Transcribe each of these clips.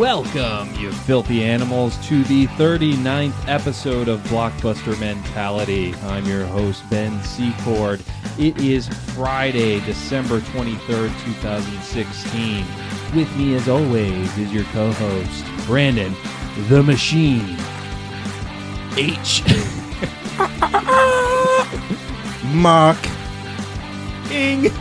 Welcome, you filthy animals, to the 39th episode of Blockbuster Mentality. I'm your host, Ben Secord. It is Friday, December 23rd, 2016. With me, as always, is your co host, Brandon, the Machine. H. Mock. Ing.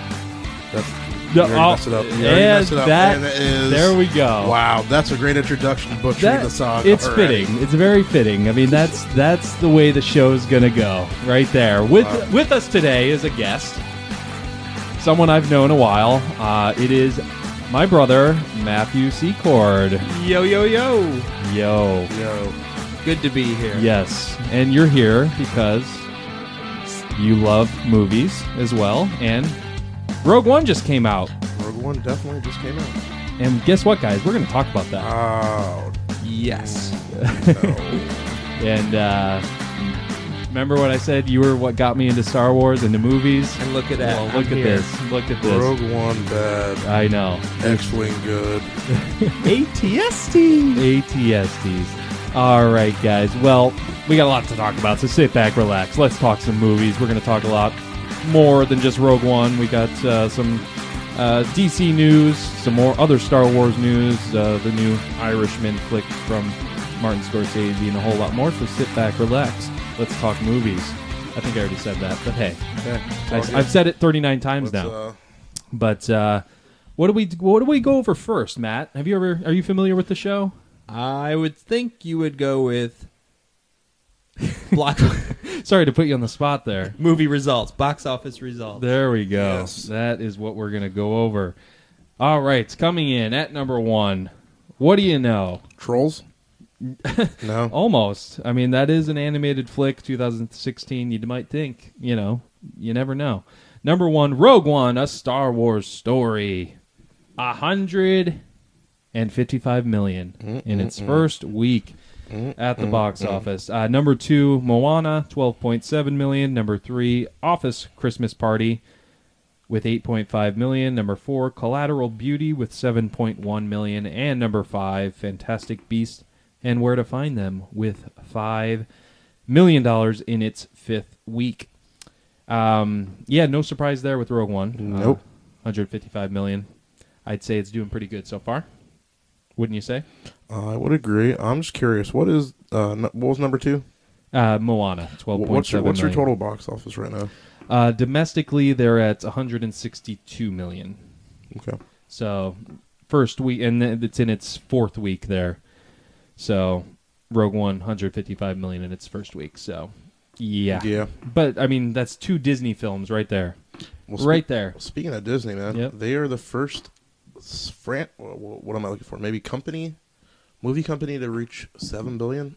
That's, No, you already oh, messed it up. You already yeah, messed it up. that- and it is, there we go. Wow, that's a great introduction to butchering That- the song. it's already. fitting. It's very fitting. I mean, that's that's the way the show's gonna go, right there. With Wow. with us today is a guest, someone I've known a while. Uh, it is my brother Matthew Secord. Yo, yo, yo. Yo, Yo, Good to be here. yes, and you're here because you love movies as well, and Rogue One just came out. Rogue One definitely just came out. And guess what, guys? We're gonna talk about that. Oh, Yes. no. And uh, remember what I said? You were what got me into Star Wars and the movies. And look at that. Well, I'm look at here. this. Look at this. Rogue One bad. I know. X-wing good. ATST. ATSTs. All right, guys. Well, we got a lot to talk about, so sit back, relax. Let's talk some movies. We're going to talk a lot more than just Rogue One. We got uh, some uh, DC news, some more other Star Wars news, uh, the new Irishman flick from Martin Scorsese, and a whole lot more. So sit back, relax. Let's talk movies. I think I already said that, but hey, Okay, I, I've said it 39 times Let's, now. uh, But uh, what do we what do we go over first, Matt? Have you ever are you familiar with the show? I would think you would go with block Sorry to put you on the spot there. movie results, box office results. There we go. Yes. That is what we're gonna go over. All right, coming in at number one. What do you know? Trolls. no. Almost. I mean, that is an animated flick, 2016. You might think, you know, you never know. Number one, Rogue One, a Star Wars story. A hundred and fifty-five million in its first week at the box office. Uh, number two, Moana, twelve point seven million. Number three, Office Christmas Party with 8.5 million. Number four, Collateral Beauty with 7.1 million, and number five, Fantastic Beasts and Where to Find Them with five million dollars in its fifth week. Um, yeah, no surprise there with Rogue One. Nope. Uh, 155 million. I'd say it's doing pretty good so far. Wouldn't you say? I would agree. I'm just curious. What is uh, n- what was number two? Uh, Moana, 12.7 What's your what's your million. total box office right now? Uh, domestically, they're at 162 million. Okay. So first week, and then it's in its fourth week there. So Rogue One, 155 million in its first week. So yeah, Yeah. But I mean, that's two Disney films right there, Well, spe- right there. Speaking of Disney, man, Yep. they are the first fran- wha- wha- What am I looking for? Maybe company, movie company to reach seven billion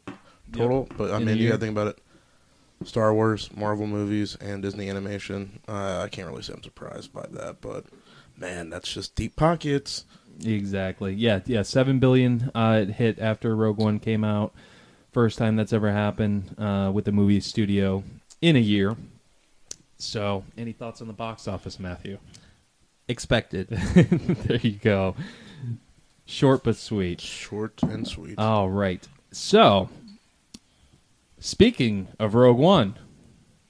total. But I In mean, you got to think about it. Star Wars, Marvel movies, and Disney animation. Uh, I can't really say I'm surprised by that, but man, that's just deep pockets. Exactly. Yeah, yeah. Seven billion uh, it hit after Rogue One came out. First time that's ever happened uh, with the movie studio in a year. So, any thoughts on the box office, Matthew? Expected. there you go. Short but sweet. Short and sweet. All right. So, speaking of Rogue One,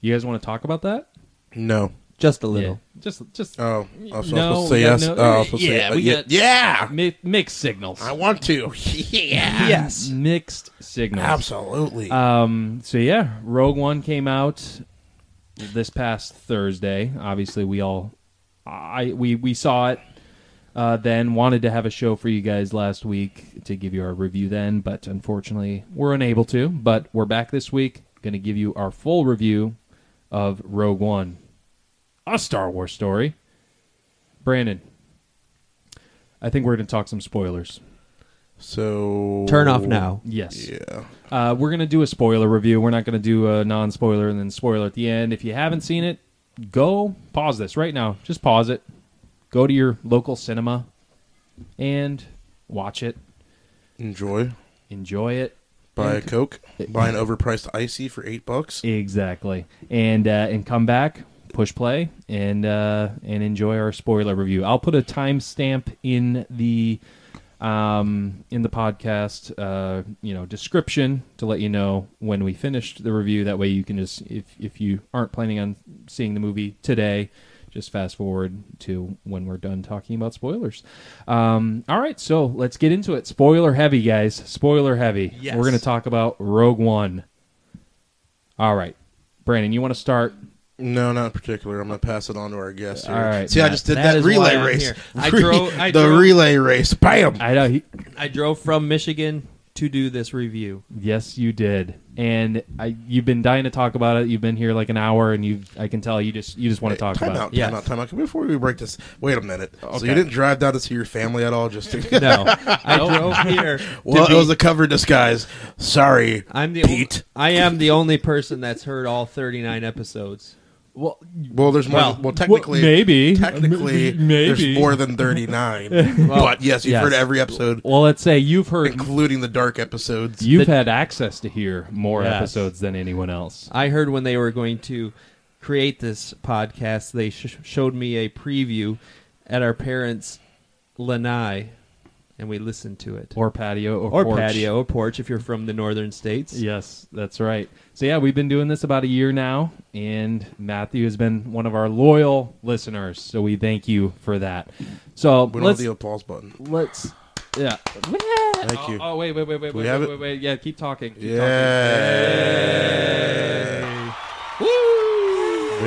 you guys want to talk about that? no. Just a little. Yeah. Just, just Oh, I was No, supposed to say we yes. no- Oh, I was supposed to say yeah, uh, we yeah. got- yeah. mi- mixed signals. I want to. yeah. Yes. Mixed signals. Absolutely. Um. So yeah, Rogue One came out this past Thursday. Obviously, we all, I we we saw it. Uh, then wanted to have a show for you guys last week to give you our review then, but unfortunately we're unable to. But we're back this week, going to give you our full review of Rogue One. a Star Wars story. Brandon, I think we're going to talk some spoilers. So Turn off now. Yes. Yeah. Uh, we're going to do a spoiler review. We're not going to do a non spoiler and then spoiler at the end. If you haven't seen it, go pause this right now. Just pause it. Go to your local cinema and watch it. Enjoy. Enjoy it. Buy a Coke. Buy an overpriced icy for eight bucks. Exactly. And uh, and come back, push play, and uh, and enjoy our spoiler review. I'll put a timestamp in the um, in the podcast, uh, you know, description to let you know when we finished the review. That way, you can just if if you aren't planning on seeing the movie today. Just fast forward to when we're done talking about spoilers. Um, all right, so let's get into it. Spoiler heavy, guys. Spoiler heavy. Yes. We're going to talk about Rogue One. All right, Brandon, you want to start? No, not in particular. I'm gonna pass it on to our guest here. All right, See, I Matt. just did That that, is relay why I'm race. I drove- I the drove- relay race. Bam. I know. He, I drove from Michigan to do this review. yes, you did, and I. You've been dying to talk about it. You've been here like an hour, and you. I can tell you just you just want to talk time about out, it. Yes. time out, time out. Before we break this, wait a minute. So you didn't drive down to see your family at all? Just to, No, I drove here. well, to it be- was a cover disguise. Sorry, I'm the Pete. Only, I am the only person that's heard all 39 episodes. Well, Well, there's more. Well, Well, technically, maybe. technically, maybe. there's more than 39. but yes, you've yes. heard every episode, well, let's say you've heard. including the dark episodes. You've The- had access to hear more Yes. episodes than anyone else. I heard when they were going to create this podcast, they sh- showed me a preview at our parents' lanai, and we listen to it. Or patio, or, Or porch. patio, or porch if you're from the northern states. Yes, that's right. So yeah, we've been doing this about a year now, and Matthew has been one of our loyal listeners. So we thank you for that. So We don't have let's the applause button. let's yeah. Thank oh, you. Oh wait, wait, wait, wait, we wait, wait, wait, wait. Yeah, keep talking. Keep Yeah.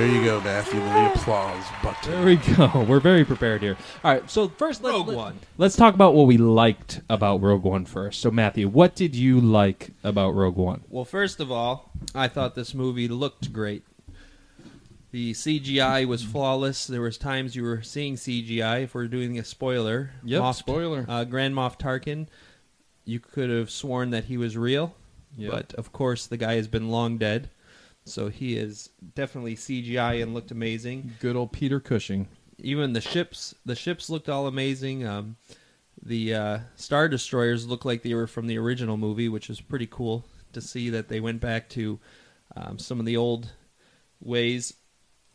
There you go, Matthew. with The applause talking. There we go. We're very prepared here. All right. So first, let's, Rogue let- One. Let's talk about what we liked about Rogue One first. So Matthew, what did you like about Rogue One? Well, first of all, I thought this movie looked great. The CGI was flawless. There was times you were seeing CGI. If we're doing a spoiler, Moff- spoiler. uh, Grand Moff Tarkin, you could have sworn that he was real, Yep. but of course the guy has been long dead, so he is definitely CGI and looked amazing. Good old Peter Cushing. Even the ships, the ships looked all amazing. Um, the uh, star destroyers looked like they were from the original movie, which was pretty cool to see that they went back to um, some of the old ways.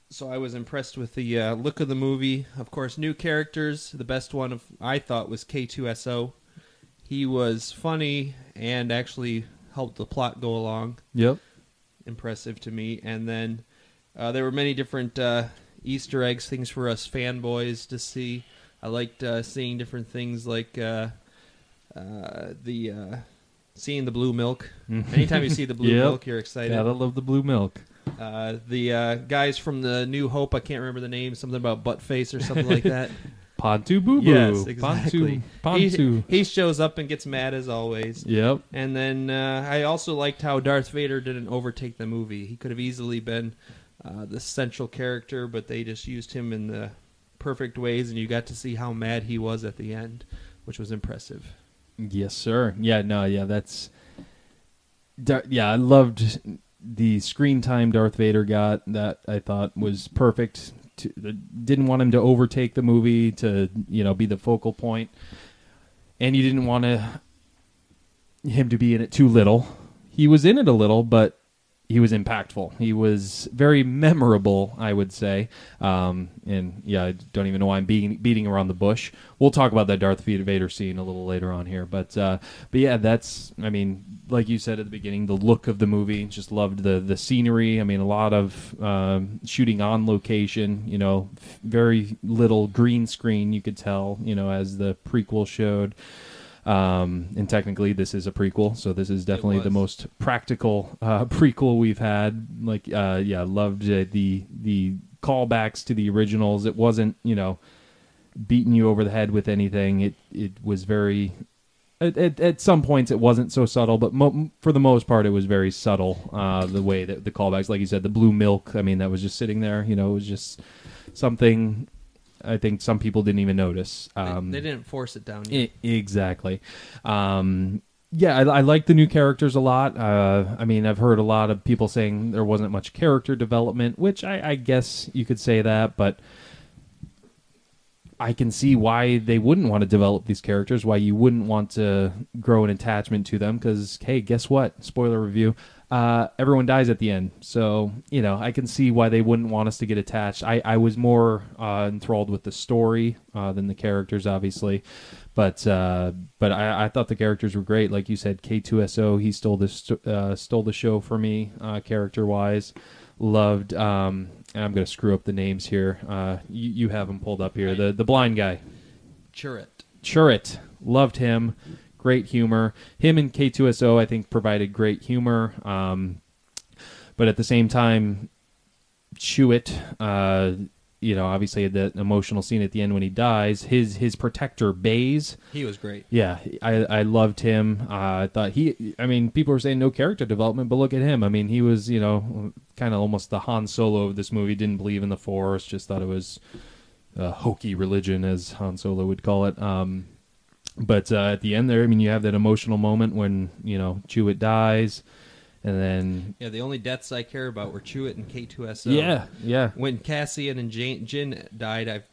So I was impressed with the uh, look of the movie. Of course, new characters. The best one of I thought was K2SO. He was funny and actually helped the plot go along Yep. Impressive to me. And then uh, there were many different uh, Easter eggs, things for us fanboys to see. I liked uh, seeing different things like uh, uh, the uh, seeing the blue milk. Anytime you see the blue Yep. milk, you're excited. Gotta love the blue milk. Uh, the uh, guys from the New Hope, I can't remember the name, something about butt face or something like that. Pontu Boo Boo. yes, exactly. Pontu. Pontu. He, he shows up and gets mad as always. Yep. And then uh, I also liked how Darth Vader didn't overtake the movie. He could have easily been uh, the central character, but they just used him in the perfect ways, and you got to see how mad he was at the end, which was impressive. Yes, sir. Yeah, no, yeah, that's. Dar- yeah, I loved the screen time Darth Vader got. That I thought was perfect. To, didn't want him to overtake the movie to you know be the focal point, and you didn't want to him to be in it too little. He was in it a little, but he was impactful. He was very memorable, I would say. Um, and yeah, I don't even know why I'm beating, beating around the bush. We'll talk about that Darth Vader scene a little later on here, but uh, but yeah, that's I mean, like you said at the beginning, the look of the movie. Just loved the the scenery. I mean, a lot of um, shooting on location. You know, very little green screen. You could tell. You know, as the prequel showed. Um, and technically, this is a prequel, so this is definitely the most practical uh, prequel we've had. Like, uh, yeah, loved uh, the the callbacks to the originals. It wasn't, you know, beating you over the head with anything. It it was very At, at, at some points, it wasn't so subtle, but mo- for the most part, it was very subtle. Uh, the way that the callbacks, like you said, the blue milk. I mean, that was just sitting there. You know, it was just something. I think some people didn't even notice. They- Um, they, didn't force it down. Yet. I- exactly. Um, yeah, I, I like the new characters a lot. Uh, I mean, I've heard a lot of people saying there wasn't much character development, which I, I guess you could say that, but I can see why they wouldn't want to develop these characters, why you wouldn't want to grow an attachment to them. Because hey, guess what? Spoiler review: uh, everyone dies at the end. So you know, I can see why they wouldn't want us to get attached. I, I was more uh, enthralled with the story uh, than the characters, obviously. But uh, but I, I thought the characters were great. Like you said, K2SO he stole this uh, stole the show for me, uh, character wise. Loved. Um, and I'm going to screw up the names here. Uh, you, you have them pulled up here. The the blind guy. Chirrut. Chirrut. Loved him. Great humor. Him and K2SO, I think, provided great humor. Um, but at the same time, Chewit, uh, you know, obviously had that emotional scene at the end when he dies. His his protector, Baze. He was great. yeah, I I loved him. Uh, I thought he. I mean, people were saying no character development, but look at him. I mean, he was you know kind of almost the Han Solo of this movie. Didn't believe in the Force. Just thought it was a hokey religion, as Han Solo would call it. Um, but uh, at the end there, I mean, you have that emotional moment when you know Chewit dies, and then Yeah, the only deaths I care about were Chewit and K2SO. yeah, yeah, When Cassian and Jane, Jyn died, I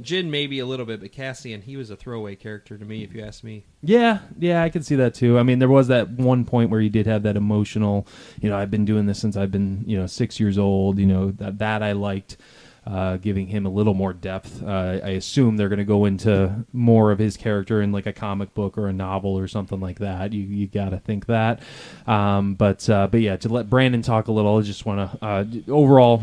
Jyn maybe a little bit, but Cassian he was a throwaway character to me, if you ask me. Yeah, yeah, I can see that too. I mean, there was that one point where he did have that emotional, you know, I've been doing this since I've been, you know, six years old. You know, that that I liked, uh, giving him a little more depth. Uh, I assume they're going to go into more of his character in like a comic book or a novel or something like that. You you got to think that. Um, but uh, but yeah, to let Brandon talk a little, I just want to uh, overall.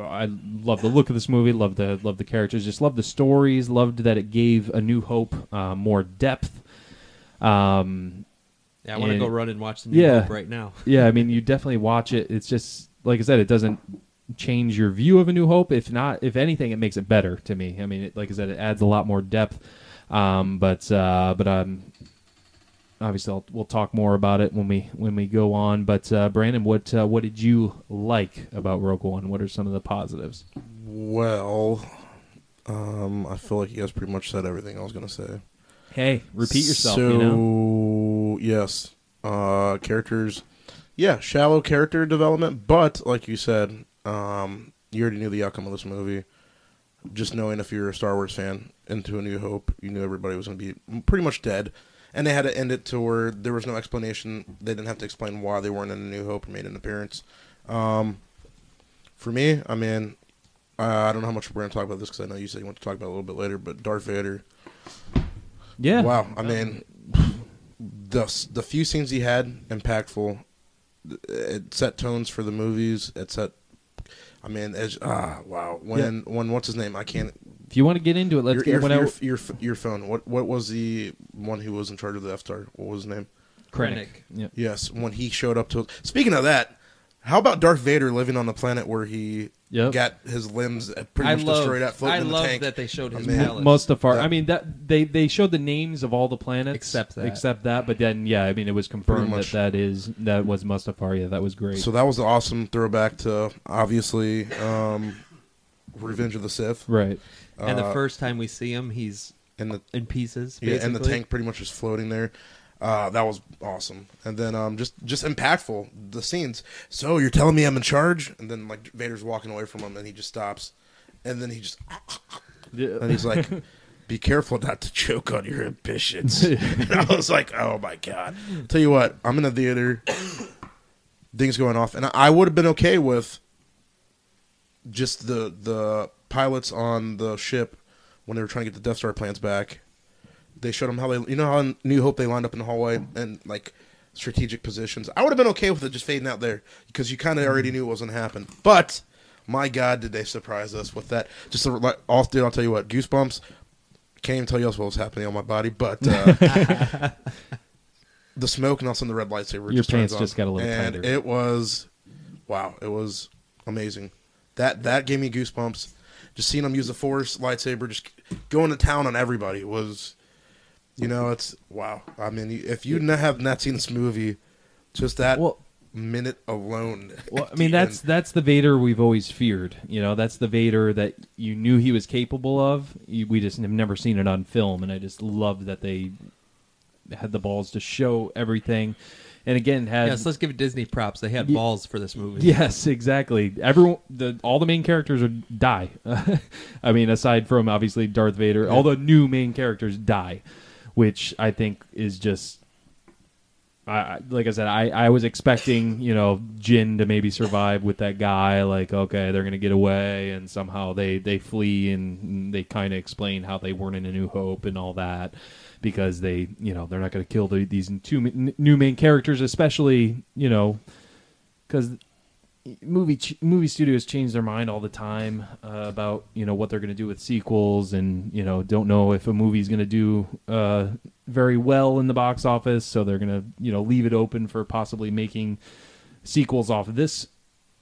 I love the look of this movie. Love the love the characters. Just love the stories. Loved that it gave A New Hope uh, more depth. Um, Yeah, I want to go run and watch the new Yeah. Right now. yeah, I mean, you definitely watch it. It's just like I said, it doesn't change your view of A New Hope. If not, if anything, it makes it better to me. I mean, it, like I said, it adds a lot more depth. Um, but uh, but um, obviously, I'll, we'll talk more about it when we when we go on. But uh, Brandon, what uh, what did you like about Rogue One? What are some of the positives? Well, um, I feel like you guys pretty much said everything I was gonna say. Hey, repeat yourself. So you know, yes, uh, characters. Yeah, shallow character development, but like you said, um, you already knew the outcome of this movie. Just knowing if you're a Star Wars fan into A New Hope, you knew everybody was going to be pretty much dead, and they had to end it to where there was no explanation. They didn't have to explain why they weren't in A New Hope or made an appearance. Um, for me, I mean, uh, I don't know how much we're going to talk about this because I know you said you want to talk about it a little bit later, but Darth Vader. yeah, Wow. I mean, the the few scenes he had impactful. It set tones for the movies. It set. I mean, as ah, wow. When when what's his name? I can't. If you want to get into it, let's your, get your, your, your, your phone. What what was the one who was in charge of the F Star? What was his name? Krennic. Krennic. Yeah. Yes, when he showed up to. Speaking of that, how about Darth Vader living on the planet where he Yep. got his limbs pretty I much love, destroyed at floating I in the love tank? that they showed I his mean, palace. Mustafar. That- I mean that they they showed the names of all the planets Except that. except that. But then yeah, I mean it was confirmed that that is that was Mustafar. Yeah, that was great. So that was an awesome throwback to obviously um, Revenge of the Sith. right. and the uh, first time we see him, he's And the in pieces. yeah, and the tank pretty much is floating there. Uh, that was awesome. And then um, just just impactful the scenes. So you're telling me I'm in charge? And then like Vader's walking away from him, and he just stops, and then he just and he's like. Be careful not to choke on your ambitions. and I was like, "Oh my god!" Tell you what, I'm in the theater, things going off, and I, I would have been okay with just the the pilots on the ship when they were trying to get the Death Star plans back. They showed them how they, you know, how in New Hope they lined up in the hallway and like strategic positions. I would have been okay with it just fading out there because you kind of already knew it was going to happen. But my God, did they surprise us with that? Just like, all, dude, I'll tell you what, goosebumps. Can't even tell you else what was happening on my body, but uh, the smoke and also the red lightsaber. Your just pants just got a little and tighter. It was, wow, it was amazing. That that gave me goosebumps. Just seeing them use the Force lightsaber, just going to town on everybody was You know, it's wow. I mean, if you n- have not seen this movie, just that Well- minute alone. Well, I mean that's end. that's the Vader we've always feared. You know, that's the Vader that you knew he was capable of. We just have never seen it on film, and I just love that they had the balls to show everything. And again, had Yes, let's give Disney props. They had Ye- balls for this movie. Yes, exactly. Everyone, the all the main characters would die. I mean, aside from obviously Darth Vader, all the new main characters die, which I think is just. I, like I said, I, I was expecting you know Jyn to maybe survive with that guy. Like, okay, they're gonna get away, and somehow they they flee, and they kind of explain how they weren't in A New Hope and all that because they you know they're not gonna kill the, these two new main characters, especially you know because movie movie studios change their mind all the time uh, about you know what they're going to do with sequels and you know don't know if a movie's going to do uh, very well in the box office so they're going to you know leave it open for possibly making sequels off of this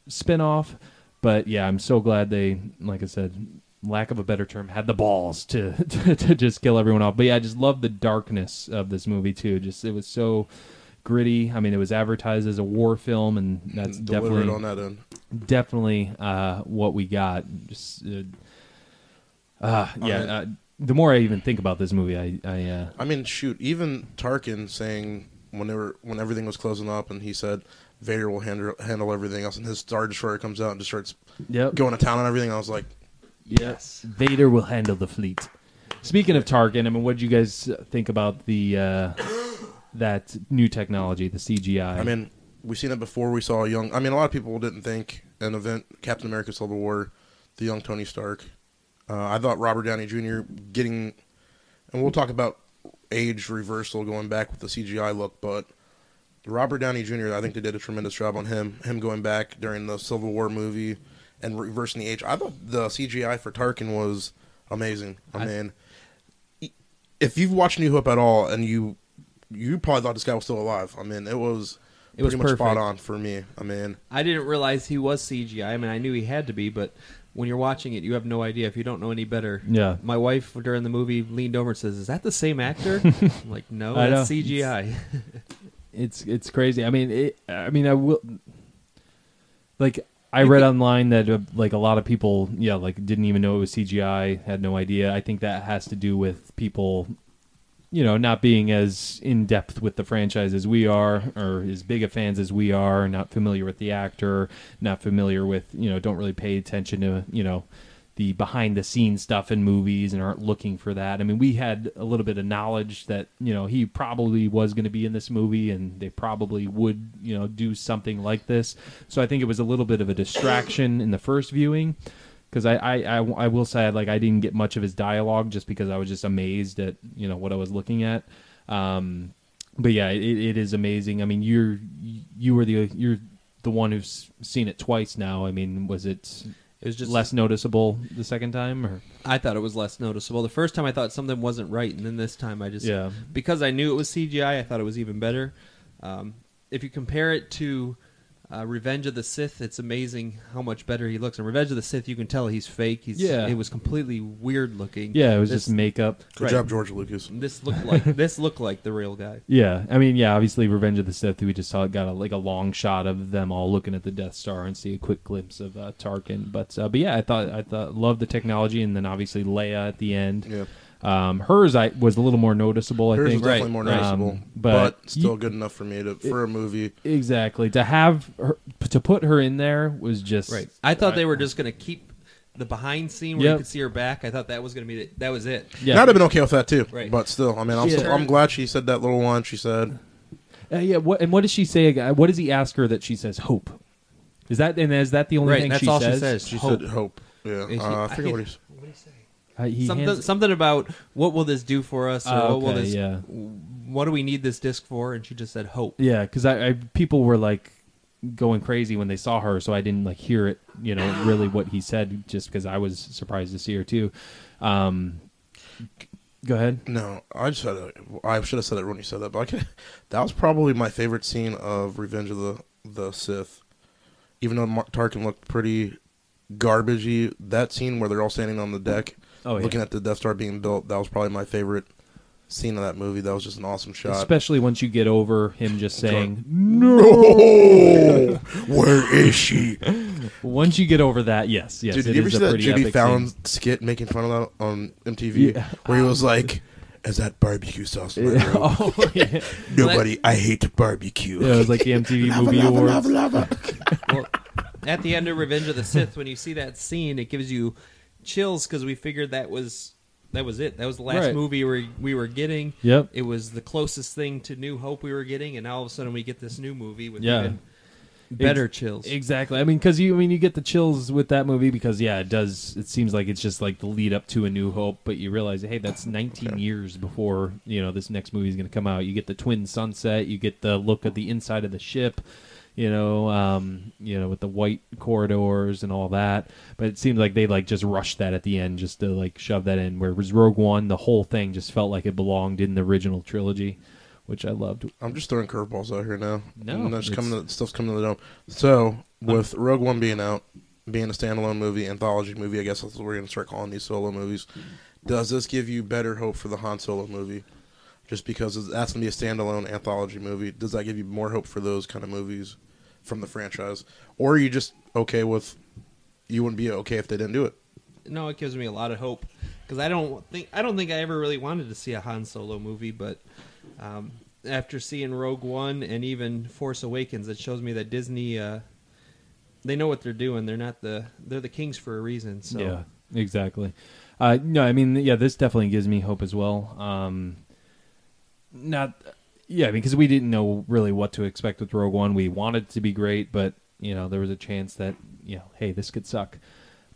spin-off. But yeah i'm so glad they like i said lack of a better term had the balls to to, to just kill everyone off. But yeah i just love the darkness of this movie too. Just it was so gritty i mean it was advertised as a war film and that's delivered definitely on that end. definitely uh, what we got. Just uh, uh, yeah. mean- uh, the more I even think about this movie, I, I uh, I mean, shoot, even Tarkin saying when they were when everything was closing up, and he said Vader will handle handle everything else, and his Star Destroyer comes out and just starts yep. going to town on everything. I was like, Yes, Vader will handle the fleet. Speaking of Tarkin, I mean, what did you guys think about the uh, that new technology, the CGI? I mean, we've seen it before. We saw a young. I mean, a lot of people didn't think an event Captain America: Civil War, the young Tony Stark. Uh, I thought Robert Downey Jr. getting, and we'll talk about age reversal going back with the CGI look, but Robert Downey Jr. I think they did a tremendous job on him. Him going back during the Civil War movie and reversing the age. I thought the CGI for Tarkin was amazing. I, mean, if you've watched New Hope at all, and you you probably thought this guy was still alive. I mean, it was It was pretty much spot on for me. I mean, I didn't realize he was CGI. I mean, I knew he had to be, but when you're watching it, you have no idea if you don't know any better. Yeah. My wife during the movie leaned over and says, "Is that the same actor?" I'm like, no, I that's know. CGI. it's it's crazy. I mean, it, I mean, I will like I read online that uh, like a lot of people, yeah, like didn't even know it was CGI, had no idea. I think that has to do with people, you know, not being as in depth with the franchise as we are, or as big of fans as we are, not familiar with the actor, not familiar with, you know, don't really pay attention to, you know, the behind the scenes stuff in movies and aren't looking for that. I mean, we had a little bit of knowledge that, you know, he probably was going to be in this movie and they probably would, you know, do something like this. So I think it was a little bit of a distraction in the first viewing because I, I, I, I will say like I didn't get much of his dialogue just because I was just amazed at, you know, what I was looking at. Um, but yeah, it, it is amazing. I mean, you're, you were the, you're the one who's seen it twice now. I mean, was it It was just less noticeable the second time or I thought it was less noticeable. The first time I thought something wasn't right, and then this time I just Yeah. because I knew it was CGI, I thought it was even better. Um, if you compare it to uh, Revenge of the Sith, it's amazing how much better he looks. In Revenge of the Sith, you can tell he's fake. He's Yeah. it was completely weird looking. yeah it was This- just makeup good Right. job, George Lucas. This looked like this looked like the real guy. yeah i mean yeah obviously revenge of the sith we just saw got a, like a long shot of them all looking at the death star and see a quick glimpse of uh, tarkin but uh, but yeah i thought i thought loved the technology and then obviously leia at the end Yeah, um hers i was a little more noticeable i hers was think definitely Right. more Um, noticeable, but but, still you- good enough for me to for a movie. exactly to have her to put her in there was just Right. I thought they were just going to keep the behind scene where Yep. you could see her back. I thought that was going to be the, that was it. yeah And I'd have been okay with that too. Right. But still, I mean, I'm, Yeah. still, I'm glad she said that little line. She said, Uh, yeah what and what does she say again? what does he ask her that she says hope is that and is that the only Right, thing that's she all she says says. she Hope. said hope. Yeah, And she- uh, I forget I- what he's. What do you say? Uh, he something hands- something about what will this do for us or Oh, what will okay, this yeah. what do we need this disc for and she just said hope Yeah, because I, I people were like going crazy when they saw her, so I didn't like hear it. You know, really what he said, just because I was surprised to see her too. Um, go ahead. No, I just had a, I should have said it when you said that, but I can, that was probably my favorite scene of Revenge of the the Sith. Even though Mar- Tarkin looked pretty garbagey, that scene where they're all standing on the deck, Oh, yeah. looking at the Death Star being built, that was probably my favorite scene of that movie. That was just an awesome shot. Especially once you get over him just saying no, where is she? Once you get over that, yes, yes. Dude, it did you ever see a that pretty Jimmy Fallon scene. skit making fun of that on MTV, Yeah. where he was like, "Is that barbecue sauce in my room? oh, yeah. Nobody, I hate barbecue." yeah, it was like the MTV Lava, Movie lava, Awards. lava, lava. well, at the end of Revenge of the Sith, when you see that scene, it gives you chills because we figured that was that was it. That was the last Right. movie we we were getting. Yep. It was the closest thing to New Hope we were getting, and now all of a sudden we get this new movie with Yeah. even better chills. Exactly. I mean, because you, I mean, you get the chills with that movie because yeah, it does. It seems like it's just like the lead up to A New Hope, but you realize, hey, that's 19 years before you know this next movie is going to come out. You get the twin sunset. You get the look at the inside of the ship. You know, um, you know, with the white corridors and all that. But it seems like they like just rushed that at the end just to like shove that in. Whereas Rogue One, the whole thing just felt like it belonged in the original trilogy, which I loved. I'm just throwing curveballs out here now. No, And that's coming. To, stuff's coming to the dome. So with Rogue One being out, being a standalone movie, anthology movie, I guess that's what we're going to start calling these solo movies. Does this give you better hope for the Han Solo movie? Just because that's going to be a standalone anthology movie, does that give you more hope for those kind of movies from the franchise, or are you just okay with? You wouldn't be okay if they didn't do it. no, it gives me a lot of hope because I don't think I don't think I ever really wanted to see a Han Solo movie, but um, after seeing Rogue One and even Force Awakens, it shows me that Disney uh, they know what they're doing. They're not the they're the kings for a reason. So Yeah, exactly. Uh, no, I mean, yeah, this definitely gives me hope as well. Um, not, yeah, because we didn't know really what to expect with Rogue One. We wanted it to be great, but you know, there was a chance that you know, hey, this could suck,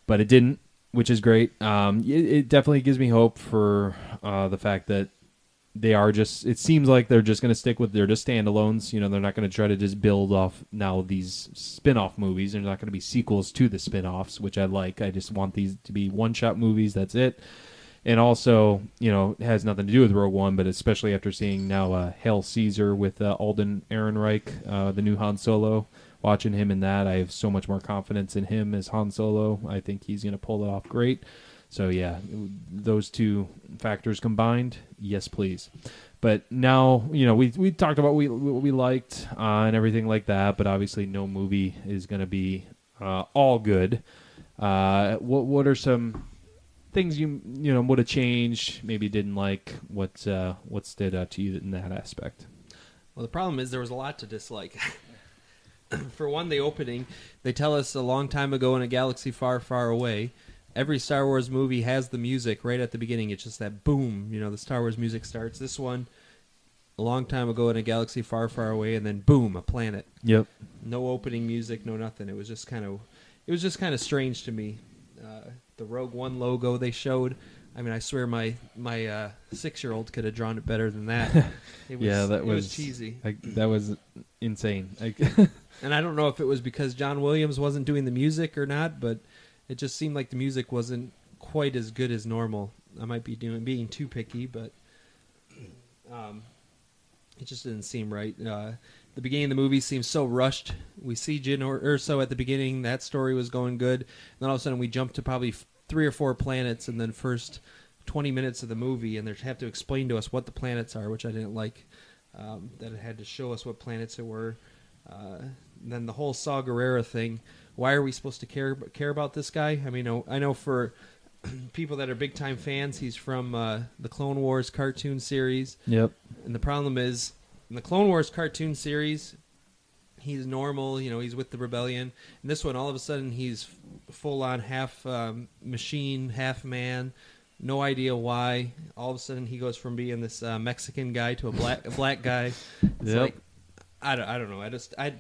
but it didn't, which is great. Um, it, it definitely gives me hope for uh, the fact that they are just it seems like they're just going to stick with they're just standalones. You know they're not going to try to just build off now these spin-off movies. They're not going to be sequels to the spin-offs which i like. I just want these to be one-shot movies. That's it and also you know has nothing to do with rogue one but especially after seeing now uh, hail caesar with uh, alden ehrenreich uh, the new han solo watching him in that i have so much more confidence in him as han solo i think he's going to pull it off great so yeah, those two factors combined, yes, please. But now you know we we talked about we what we liked uh, and everything like that. But obviously, no movie is going to be uh, all good. Uh, what what are some things you you know would have changed? Maybe didn't like. What uh, what stood out to you in that aspect? Well, the problem is there was a lot to dislike. For one, the opening, they tell us a long time ago in a galaxy far, far away. Every Star Wars movie has the music right at the beginning. It's just that boom, you know, the Star Wars music starts. This one, a long time ago in a galaxy far, far away, and then boom, a planet. Yep. No opening music, no nothing. It was just kind of, it was just kind of strange to me. Uh, the Rogue One logo they showed. I mean, I swear my my uh, six year old could have drawn it better than that. It was, yeah, that it was, cheesy. Like, that was insane. Like, And I don't know if it was because John Williams wasn't doing the music or not, but it just seemed like the music wasn't quite as good as normal. I might be doing being too picky, but um, it just didn't seem right. Uh, the beginning of the movie seems so rushed. We see Jyn Ur- Erso at the beginning; that story was going good. And then all of a sudden, we jump to probably three or four planets, and then first twenty minutes of the movie, and they have to explain to us what the planets are, which I didn't like. Um, that it had to show us what planets it were. Uh, then the whole Saw Gerrera thing. Why are we supposed to care care about this guy? I mean, I know for people that are big time fans, he's from uh, the Clone Wars cartoon series, yep. and the problem is in the Clone Wars cartoon series, he's normal. You know, he's with the rebellion. And this one, all of a sudden, he's full on half um, machine, half man. No idea why. All of a sudden, he goes from being this uh, Mexican guy to a black a black guy. It's Yep. like I don't, I don't know. I just I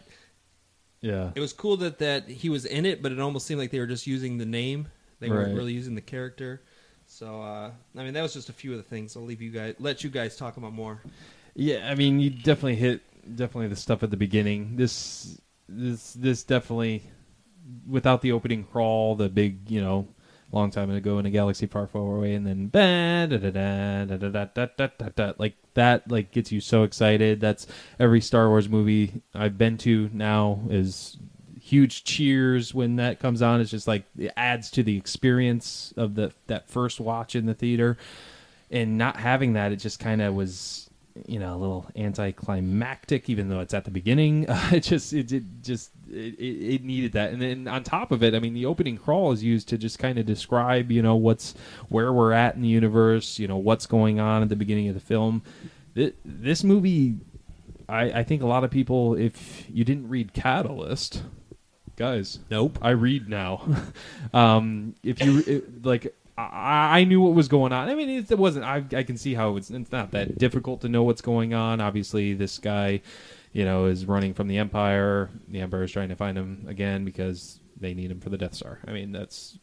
Yeah. it was cool that that he was in it, but it almost seemed like they were just using the name. They weren't really using the character. So uh, I mean, that was just a few of the things. I'll leave you guys, let you guys talk about more. Yeah, I mean, you definitely hit definitely the stuff at the beginning. This this this definitely without the opening crawl, the big you know long time ago in a galaxy far far away, and then da da da da da da da da da like that like gets you so excited. That's every Star Wars movie I've been to now is huge cheers when that comes on. It's just like it adds to the experience of the that first watch in the theater and not having that, it just kind of was, you know, a little anticlimactic. Even though it's at the beginning, uh, it just it, it just it, it, needed that. And then on top of it, I mean, the opening crawl is used to just kind of describe, you know, what's where we're at in the universe, you know, what's going on at the beginning of the film. This, this movie, I, I think a lot of people, if you didn't read Catalyst, guys, Nope. I read now. um, if you it, like, I, I knew what was going on. I mean, it, it wasn't. I, I can see how it's, it's not that difficult to know what's going on. Obviously, this guy, you know, is running from the Empire. The Empire is trying to find him again because they need him for the Death Star. I mean, that's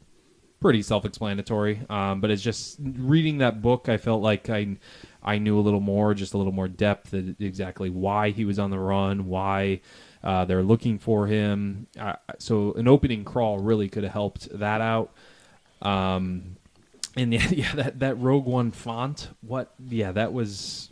pretty self-explanatory. Um, but it's just reading that book, I felt like I I knew a little more, just a little more depth exactly why he was on the run, why uh, they're looking for him. Uh, so an opening crawl really could have helped that out. Um, and yeah, yeah, that that Rogue One font, what? Yeah, that was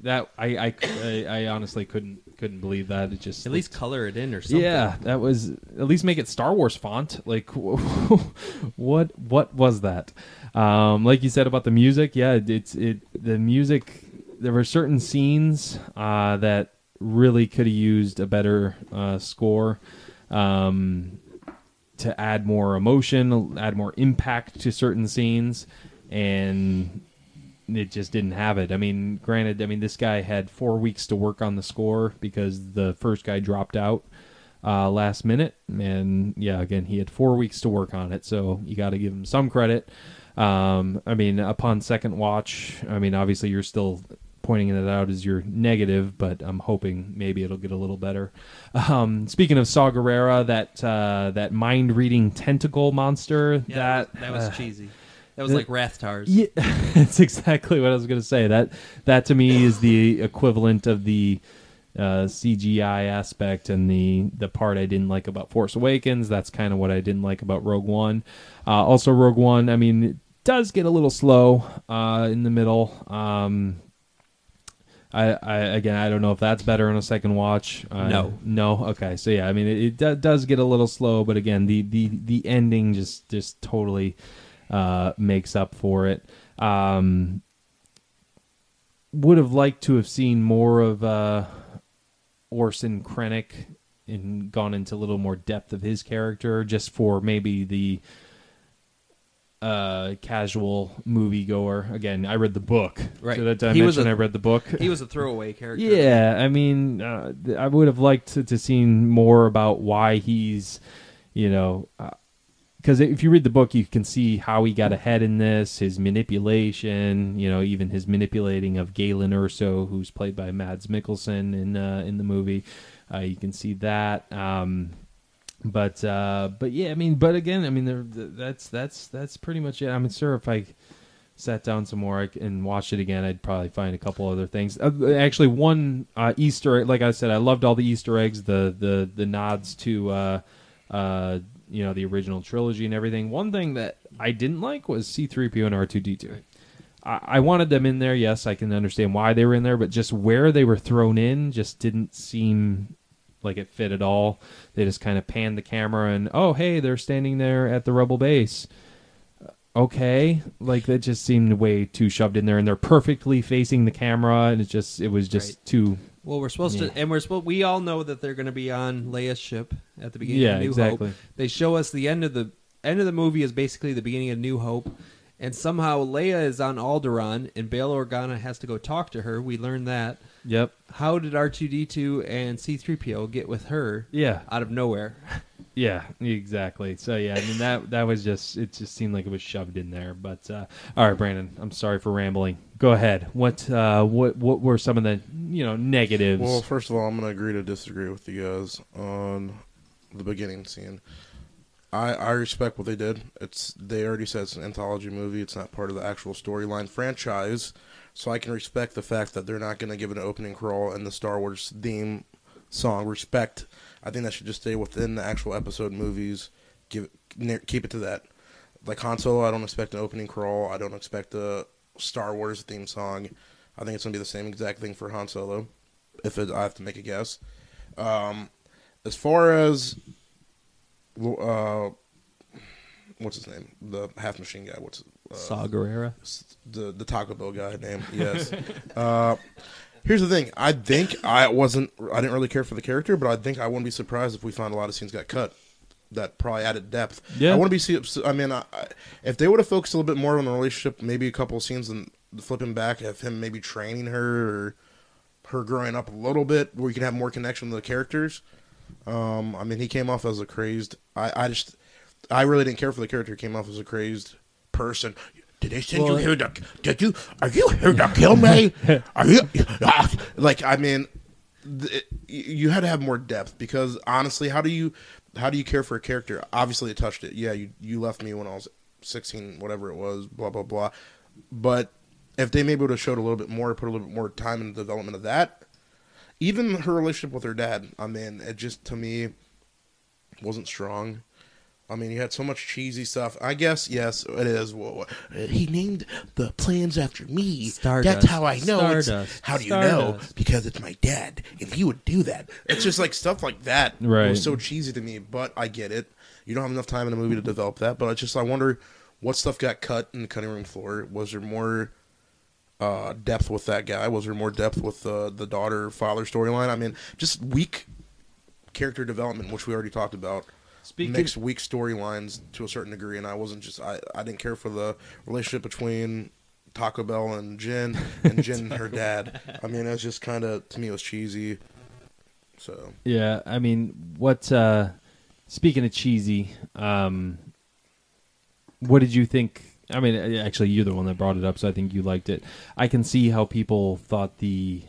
that I I, I, I honestly couldn't couldn't believe that. It just At least color it in or something. yeah, that was at least make it Star Wars font. Like, what what was that? Um, like you said about the music, yeah, it's it the music. There were certain scenes uh, that really could have used a better uh, score um, to add more emotion, add more impact to certain scenes, and it just didn't have it. I mean, granted, I mean this guy had four weeks to work on the score because the first guy dropped out uh, last minute, and yeah, again he had four weeks to work on it, so you got to give him some credit. Um, I mean, upon second watch, I mean obviously you're still pointing it out as your negative, but I'm hoping maybe it'll get a little better. Um, speaking of Saw Gerrera, that uh, that mind reading tentacle monster, Yeah, that that was uh, cheesy. That was like Rathtars. yeah, it's exactly what I was going to say. That that to me is the equivalent of the uh, CGI aspect and the the part I didn't like about Force Awakens. That's kind of what I didn't like about Rogue One. Uh, also, Rogue One. I mean, it does get a little slow uh, in the middle. Um, I, I again, I don't know if that's better on a second watch. Uh, No. no. Okay, so yeah, I mean, it, it do- does get a little slow, but again, the the the ending just just totally uh, makes up for it. Um, would have liked to have seen more of uh, Orson Krennic and gone into a little more depth of his character, just for maybe the uh, casual moviegoer. Again, I read the book. Right. So that dimension, I He was a- I read the book. He was a throwaway character. Yeah, I mean, uh, th- I would have liked to, to seen more about why he's, you know, because if you read the book, you can see how he got ahead in this, his manipulation, you know, even his manipulating of Galen Erso, who's played by Mads Mikkelsen in uh, in the movie. Uh, you can see that. Um, but uh, but yeah, I mean, but again, I mean, there, that's that's that's pretty much it. I'm sure if I sat down some more and watched it again, I'd probably find a couple other things. Uh, actually, one uh, Easter, like I said, I loved all the Easter eggs, the the the nods to uh, uh, you know the original trilogy and everything. One thing that I didn't like was C-3PO and R2D2. I, I wanted them in there. Yes, I can understand why they were in there, but just where they were thrown in just didn't seem like it fit at all. They just kind of panned the camera and oh hey, they're standing there at the rebel base. Uh, okay, like that just seemed way too shoved in there, and they're perfectly facing the camera, and it just it was just Right. too. Well, we're supposed Yeah. to, and we're supposed. We all know that they're going to be on Leia's ship at the beginning Yeah, of New exactly. Hope. They show us the end of the end of the movie is basically the beginning of New Hope, and somehow Leia is on Alderaan, and Bail Organa has to go talk to her. We learn that. Yep. How did R two D two and C three PO get with her Yeah. out of nowhere? Yeah, exactly. So yeah, I mean that that was just it just seemed like it was shoved in there. But uh, all right, Brandon, I'm sorry for rambling. Go ahead. What uh, what what were some of the you know negatives? Well, first of all, I'm going to agree to disagree with you guys on the beginning scene. I I respect what they did. It's they already said it's an anthology movie. It's not part of the actual storyline franchise, so I can respect the fact that they're not going to give an opening crawl and the Star Wars theme song. Respect. I think that should just stay within the actual episode movies. Give it, keep it to that. Like Han Solo, I don't expect an opening crawl. I don't expect a Star Wars theme song. I think it's gonna be the same exact thing for Han Solo. If it, I have to make a guess. Um, as far as uh, what's his name? The half machine guy. What's uh, Saw Gerrera. The the Taco Bell guy name? Yes. uh, here's the thing. I think I wasn't. I didn't really care for the character, but I think I wouldn't be surprised if we found a lot of scenes got cut. That probably added depth. Yeah. I want to be. see- I mean, I, I, if they would have focused a little bit more on the relationship, maybe a couple of scenes and flipping back of him maybe training her or her growing up a little bit, where you can have more connection with the characters. Um, I mean, he came off as a crazed. I, I just, I really didn't care for the character. He came off as a crazed person. Did they send Well, you here to? Did you? Are you here to kill me? Are you? ah, like, I mean, th- you had to have more depth because honestly, how do you, how do you care for a character? Obviously, it touched it. Yeah, you you left me when I was sixteen, whatever it was. Blah blah blah. But if they maybe would have showed a little bit more, put a little bit more time in the development of that, even her relationship with her dad, I mean, it just to me wasn't strong. I mean, you had so much cheesy stuff. I guess yes, it is. Well, he named the plans after me. Stardust. That's how I know. It's- Stardust. how do you know? Stardust. Because it's my dad, and he would do that. It's just like stuff like that. Right. was so cheesy to me, but I get it. You don't have enough time in a movie to develop that. But I just I wonder what stuff got cut in the cutting room floor. Was there more? uh, depth with that guy? Was there more depth with uh, the daughter father storyline? I mean, just weak character development, which we already talked about. Speaking- Mixed weak storylines to a certain degree, and I wasn't just I, I didn't care for the relationship between Taco Bell and Jyn and Jyn and her dad. I mean, it was just kind of to me it was cheesy. So Yeah, I mean, what? Uh, speaking of cheesy, um, what did you think? I mean, actually, you're the one that brought it up, so I think you liked it. I can see how people thought the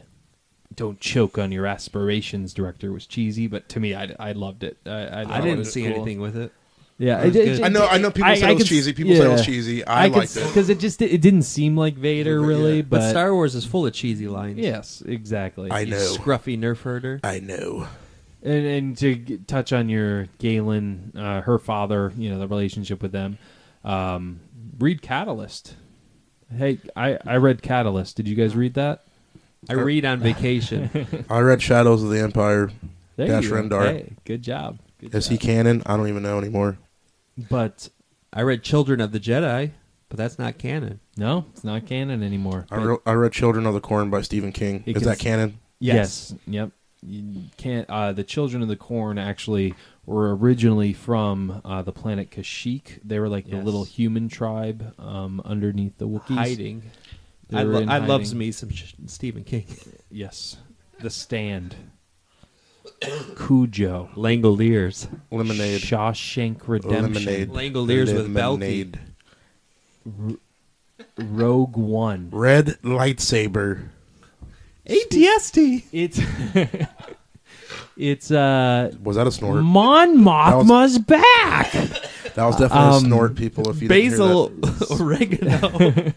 "Don't choke on your aspirations" director was cheesy, but to me, I, I loved it. I, I, I thought didn't see cool. anything with it. Yeah, It was good. I know I know people said it was could- cheesy. People said it was cheesy. I, liked it. because it just it didn't seem like Vader Yeah. really, But, but, Star Wars is full of cheesy lines. yes, exactly. I You know. scruffy nerf herder. I know. And, and to g- touch on your Galen, uh, her father, you know, the relationship with them, um, read Catalyst. Hey, I, I read Catalyst. Did you guys read that? I read on vacation. I read Shadows of the Empire. There Dash you go. Rendar. Hey, good job. Good Is job. he canon? I don't even know anymore. But I read Children of the Jedi, but that's not canon. no, it's not canon anymore. I, But wrote, I read Children of the Corn by Stephen King. It Is can- that canon? Yes. Yep. You can't. Uh, the Children of the Corn actually were originally from uh, the planet Kashyyyk. They were like the Yes. little human tribe um, underneath the Wookiees. Hiding. They I, were lo- I loves me some sh- Stephen King. Yes. The Stand. Cujo. Langoliers. Lemonade. Shawshank Redemption. Lemonade. Langoliers with Lemonade. Rogue One. Red lightsaber. ATST. It's it's uh Was that a snort? Mon Mothma's back. That was definitely Um, a snort, people. If you didn't hear Basil that. oregano.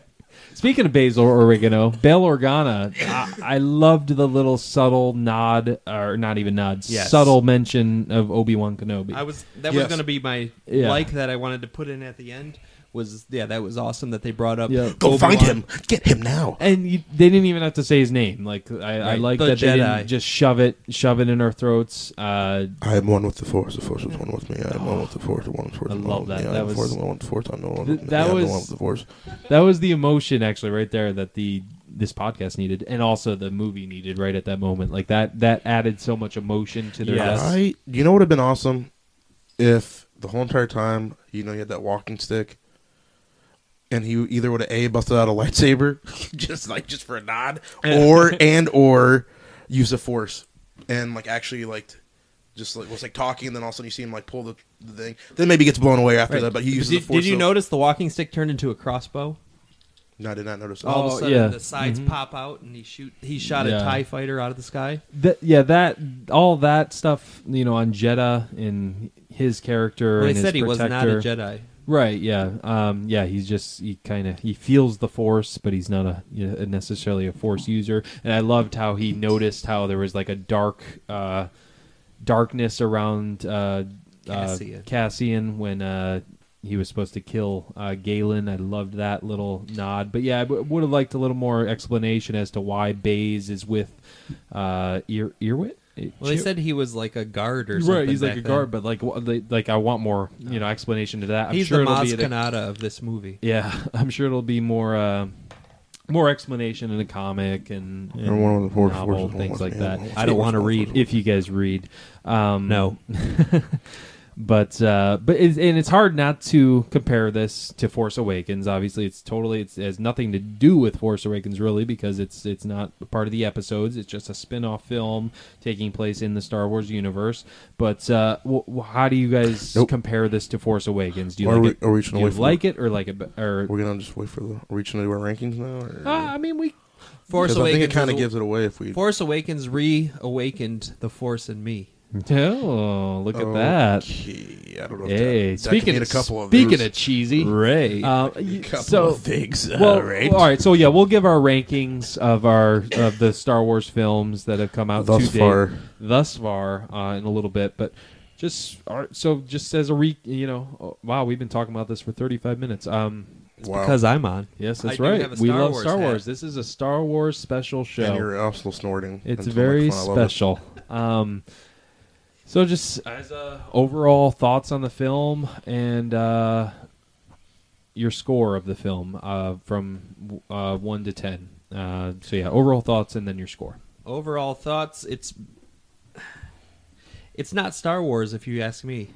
Speaking of basil oregano, Bail Organa, I, I loved the little subtle nod, or not even nod, Yes. subtle mention of Obi Wan Kenobi. I was that Yes. was going to be my Yeah. like that I wanted to put in at the end. Was yeah, that was awesome that they brought up. Yeah. Go find Obi-Wan. him. Get him now. and you, they didn't even have to say his name. Like I, I Right, like the that they Jedi. didn't just shove it, shove it in our throats. Uh, I am one with the Force. The Force is one with me. I am one with the Force. The one with the Force. I is love with that. me. I That am was- the Force. One with the Force. I know one Th- with me. that I am was- the one with the Force. that was the emotion actually right there that the this podcast needed, and also the movie needed right at that moment. Like that that added so much emotion to their Yes. deaths. I. You know what would have been awesome if the whole entire time you know you had that walking stick. And he either would have a busted out a lightsaber, just like just for a nod, or and or use the force, and like actually like just like was like talking, and then all of a sudden you see him like pull the, the thing, then maybe gets blown away after Right. that. But he uses did, the force. did you so- notice the walking stick turned into a crossbow? No, I did not notice. that. All of Oh, a sudden, yeah. the sides Mhm. pop out, and he shoot. He shot Yeah. a Tie fighter out of the sky. That yeah, that all that stuff, you know, on Jedha and his character. Well, they and his said he was not a protector. Jedi. Right. Yeah. Um, yeah. He's just he kind of he feels the force, but he's not a necessarily a force user. And I loved how he noticed how there was like a dark uh, darkness around uh, Cassian. Uh, Cassian when uh, he was supposed to kill uh, Galen. I loved that little nod. But yeah, I w- would have liked a little more explanation as to why Baze is with uh, Ear- Earwit. It- Well, they said he was like a guard or something. right. He's like a guard, but like like I want more you know explanation to that. I'm He's sure the it'll Maz be a- Kanata of this movie. Yeah, I'm sure it'll be more uh, more explanation in a comic and, and Or one of the four novel, things like that. I don't wanna read. If you guys read, um, No. but uh, but it's, and it's hard not to compare this to Force Awakens. Obviously, it's totally it's, it has nothing to do with Force Awakens really because it's it's not part of the episodes. It's just a spin-off film taking place in the Star Wars universe. But uh, w- w- how do you guys Nope. compare this to Force Awakens? Do you Are like we- it? do you like it or like it? Or We're gonna just wait for the reaching into our rankings now. Or? uh, I mean, we Force Awakens. I think it kind of gives it away if we. Force Awakens reawakened the Force in me. Oh, look at that. Okay, I don't know. Hey, if that, that could speaking mean of a couple of speaking those. of cheesy, Right. uh, y- couple so of things. well, all right. all right. So yeah, we'll give our rankings of our of the Star Wars films that have come out Thus to date, far. thus far uh, in a little bit, but. Just all right, so, just as a re, you know, oh, wow, we've been talking about this for thirty-five minutes. Um, wow. because I'm on. yes, that's I do right. have a we Star love Wars Star hat. Wars. This is a Star Wars special show. and show. you're also snorting. It's into the very microphone. I love it. special. Um, so just as a overall thoughts on the film and uh, your score of the film uh, from uh, one to ten. Uh, so yeah, overall thoughts and then your score. Overall thoughts, it's it's not Star Wars if you ask me.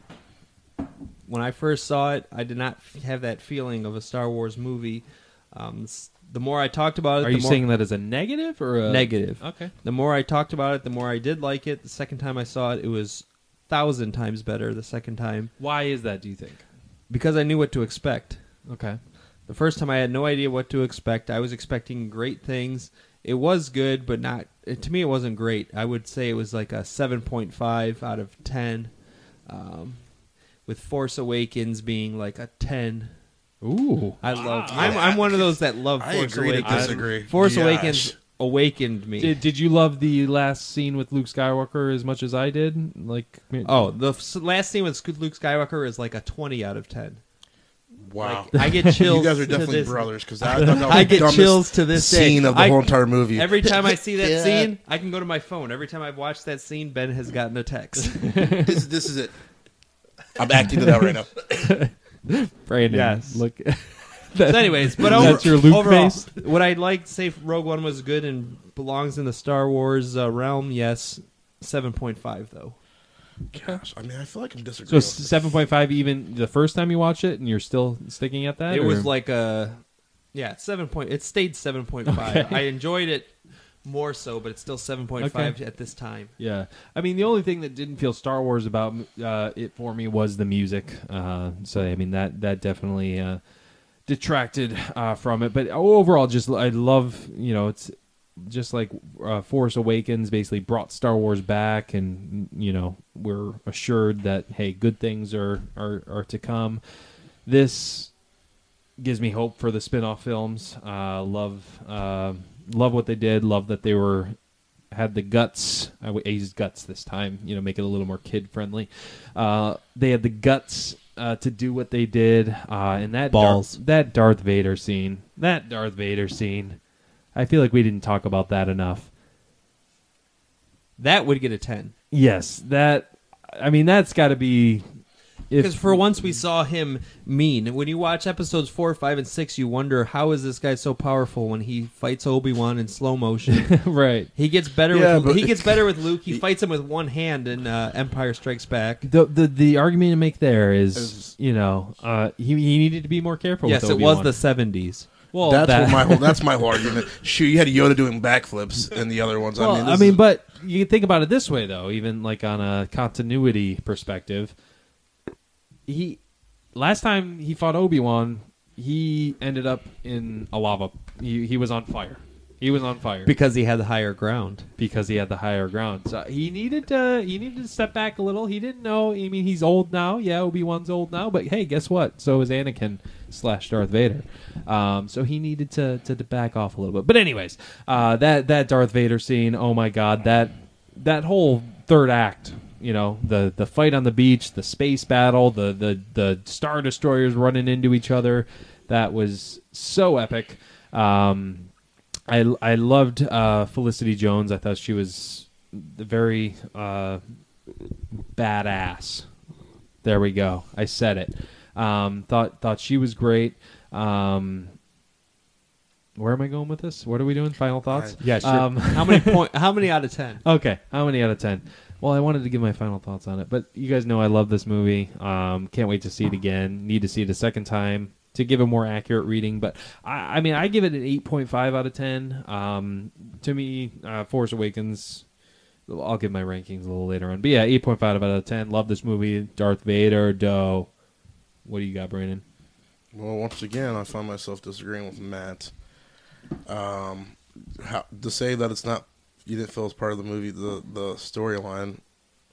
When I first saw it, I did not have that feeling of a Star Wars movie. Um, the more I talked about it, Are the you more saying that as a negative or a negative. Okay. The more I talked about it, the more I did like it. The second time I saw it, it was thousand times better. The second time Why is that? Do you think? because I knew what to expect. Okay. The first time I had no idea what to expect. I was expecting great things. It was good, but not it, to me. It wasn't great. I would say it was like a seven point five out of ten, um, with Force Awakens being like a ten. Ooh. I love. I'm, I'm one of those that love I Force agree to Awakens. disagree. Force Gosh. Awakens awakened me. Did Did you love the last scene with Luke Skywalker as much as I did? Like, oh, the f- last scene with Sc- Luke Skywalker is like a twenty out of ten. Wow. Like, I get chills. you guys are to definitely this- brothers because I, thought that I get dumbest chills to this day. scene of the I- whole entire movie. Every time I see that Yeah. scene, I can go to my phone. Every time I've watched that scene, Ben has gotten a text. this, this is it. I'm acting it out right now. Brandon, Yes. look. so anyways, but That's your Luke overall, face? Would I like to say Rogue One was good and belongs in the Star Wars uh, realm? Yes. 7.5 though. Gosh, I mean, I feel like I'm disagreeing. So seven point five, even the first time you watch it, and you're still sticking at that. it or- was like a yeah, 7. Point, it stayed 7.5. Okay. I enjoyed it more so, but it's still 7.5 Okay. at this time. yeah. I mean, the only thing that didn't feel Star Wars about uh, it for me was the music. Uh, so I mean that that definitely uh, detracted uh, from it. But overall, just I love you know it's just like uh, Force Awakens basically brought Star Wars back, and you know we're assured that hey, good things are are, are to come. This gives me hope for the spin-off films. Uh, love uh, love what they did. Love that they were had the guts. I used guts this time. You know, make it a little more kid friendly. Uh, they had the guts uh, to do what they did, uh, and that Balls. Dar- that Darth Vader scene. That Darth Vader scene. I feel like we didn't talk about that enough. That would get a 10. Yes, that. I mean, that's got to be. If- Because for once we saw him mean. When you watch episodes four, five, and six, you wonder how is this guy so powerful when he fights Obi Wan in slow motion. right. he gets better. Yeah, with, but- he gets better with Luke. He fights him with one hand in uh, Empire Strikes Back. The, the the argument to make there is, Is- you know, uh, he, he needed to be more careful. yes, with it Obi-Wan. was the seventies. well. that's that- what my whole that's my whole argument. Shoot, you had Yoda doing backflips and the other ones. Well, I mean, I this mean, is- but you can think about it this way, though. Even like on a continuity perspective, he last time he fought Obi Wan, he ended up in a lava. He he was on fire. He was on fire Because he had the higher ground. because he had the higher ground. So he needed to he needed to step back a little. He didn't know. I mean, he's old now. Yeah, Obi Wan's old now. But hey, guess what? So is Anakin slash Darth Vader. Um, so he needed to, to to back off a little bit. But anyways, uh, that that Darth Vader scene. Oh my God, that that whole third act. You know the the fight on the beach, the space battle, the the the star destroyers running into each other. That was so epic. Um, I I loved uh, Felicity Jones. I thought she was very uh, badass. There we go. I said it. Um, thought thought she was great. Um, where am I going with this? What are we doing? Final thoughts? Yeah, sure. Um, how many point? How many out of ten? Okay, how many out of ten? Well, I wanted to give my final thoughts on it, but you guys know I love this movie. Um, can't wait to see it again. Need to see it a second time to give a more accurate reading. But I, I mean, I give it an eight point five out of ten. Um, to me, uh, Force Awakens. I'll give my rankings a little later on, but yeah, eight point five out of ten. Love this movie. Darth Vader, Doe. What do you got, Brandon? Well, once again, I find myself disagreeing with Matt. Um, how, to say that it's not you didn't feel as part of the movie, the the storyline.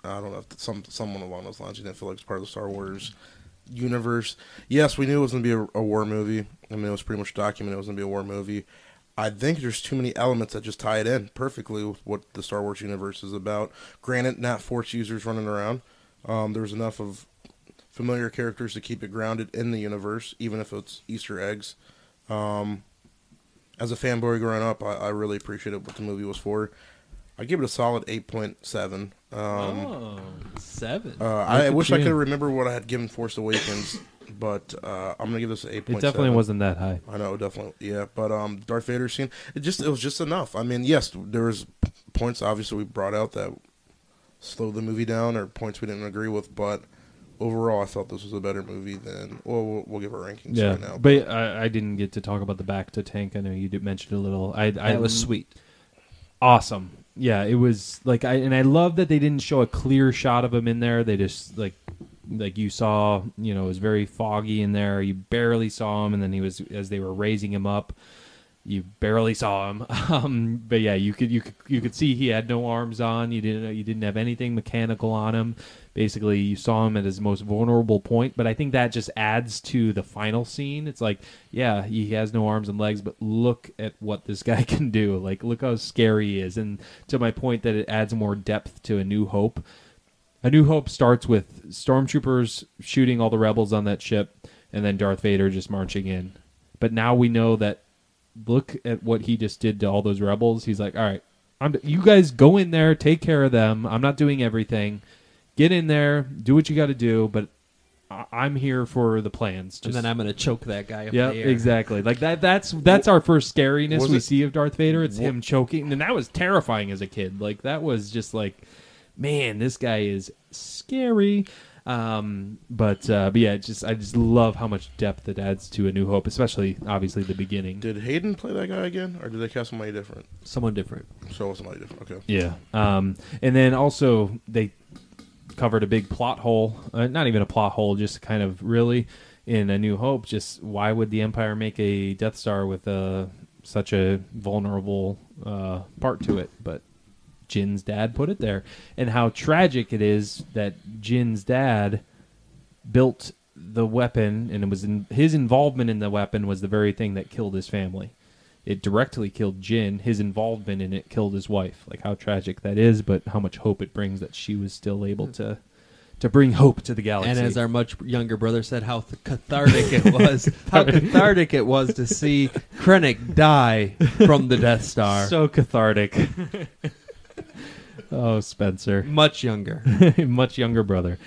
I don't know if some someone along those lines you didn't feel like it's part of the Star Wars universe. Yes, we knew it was going to be a, a war movie. I mean, it was pretty much documented it was going to be a war movie. I think there's too many elements that just tie it in perfectly with what the Star Wars universe is about. Granted, not Force users running around. Um, there's enough of familiar characters to keep it grounded in the universe, even if it's Easter eggs. Um, as a fanboy growing up, I, I, really appreciated what the movie was for. I give it a solid eight point seven. Um, oh, seven. Uh, I, I wish I could remember what I had given Force Awakens, but uh, I'm gonna give this an eight. It definitely wasn't that high. I know, definitely, yeah. But um, Darth Vader scene, it just it was just enough. I mean, yes, there was points obviously we brought out that slowed the movie down, or points we didn't agree with, but overall, I thought this was a better movie than. Well, we'll, we'll give our rankings yeah, right now. But I, I, didn't get to talk about the back to tank. I know you did mention a little. I, that I was sweet. Awesome. Yeah, it was like I and I love that they didn't show a clear shot of him in there. They just like like you saw, you know, it was very foggy in there. You barely saw him, and then he was as they were raising him up you barely saw him. Um, but yeah, you could you could you could see he had no arms on. You didn't you didn't have anything mechanical on him. Basically, you saw him at his most vulnerable point. But I think that just adds to the final scene. It's like, yeah, he has no arms and legs, but look at what this guy can do. Like, look how scary he is. And to my point, that it adds more depth to A New Hope. A New Hope starts with stormtroopers shooting all the rebels on that ship, and then Darth Vader just marching in. But now we know that look at what he just did to all those rebels. He's like, all right, I'm, you guys go in there, take care of them. I'm not doing everything. Get in there, do what you got to do, but I- am here for the plans. Just, and then I'm going to choke that guy. Yeah, exactly. Like that. That's that's our first scariness Was we it- see of Darth Vader. It's Wha- him choking, and that was terrifying as a kid. Like that was just like, man, this guy is scary. Um, but uh, but yeah, just I just love how much depth it adds to A New Hope, especially obviously the beginning. Did Hayden play that guy again, or did they cast somebody different? Someone different. So it was somebody different. Okay. Yeah. Um, and then also they covered a big plot hole. Uh, not even a plot hole, just kind of really in A New Hope. Just why would the Empire make a Death Star with uh, such a vulnerable uh, part to it? But Jyn's dad put it there, and how tragic it is that Jyn's dad built the weapon, and it was in, his involvement in the weapon was the very thing that killed his family. It directly killed Jyn. His involvement in it killed his wife. Like how tragic that is, but how much hope it brings that she was still able to to bring hope to the galaxy. And as our much younger brother said, how th- cathartic it was. how cathartic it was to see Krennic die from the Death Star. so cathartic. oh, Spencer. much younger. much younger brother.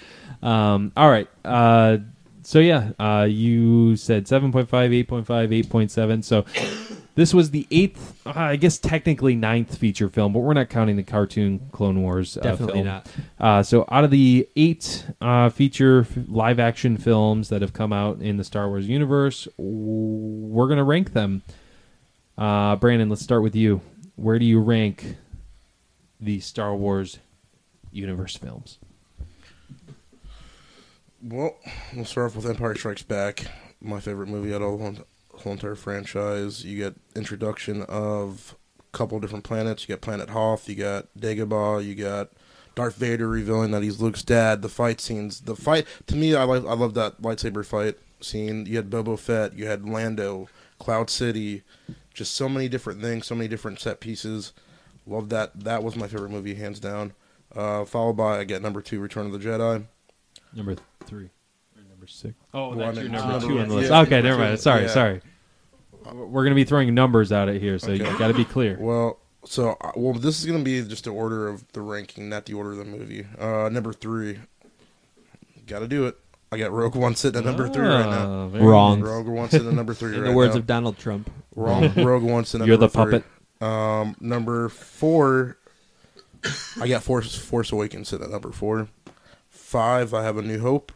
Um, all right. Uh, so yeah, uh, you said 7.5, 8.5, 8.7. So this was the eighth, uh, I guess technically ninth feature film, but we're not counting the cartoon Clone Wars. Uh, Definitely film. not. Uh, so out of the eight uh, feature f- live action films that have come out in the Star Wars universe, w- we're gonna rank them. Uh, Brandon, let's start with you. Where do you rank the Star Wars universe films? Well, we'll start off with Empire Strikes Back, my favorite movie out of all the whole- entire franchise. You get introduction of a couple different planets. You got Planet Hoth. You got Dagobah. You got Darth Vader revealing that he's Luke's dad. The fight scenes. The fight to me, I like. I love that lightsaber fight scene. You had Boba Fett. You had Lando, Cloud City. Just so many different things. So many different set pieces. Love that. That was my favorite movie, hands down. Uh, followed by I get number two, Return of the Jedi. Number three six? Oh, that's I your number number two on the list. yeah, okay, never mind. Sorry, yeah. sorry. We're going to be throwing numbers out at here, so you got to be clear. Well, So, uh, well, this is going to be just the order of the ranking, not the order of the movie. Uh, number three. Got to do it. I got Rogue One sitting at number three right now. Oh, Wrong. Rogue One sitting at number three In right the words now. of Donald Trump. Wrong. Rogue One sitting at You're number the puppet. Um, number four. I got Force Force Awakens sitting at number four. Five, I have A New Hope.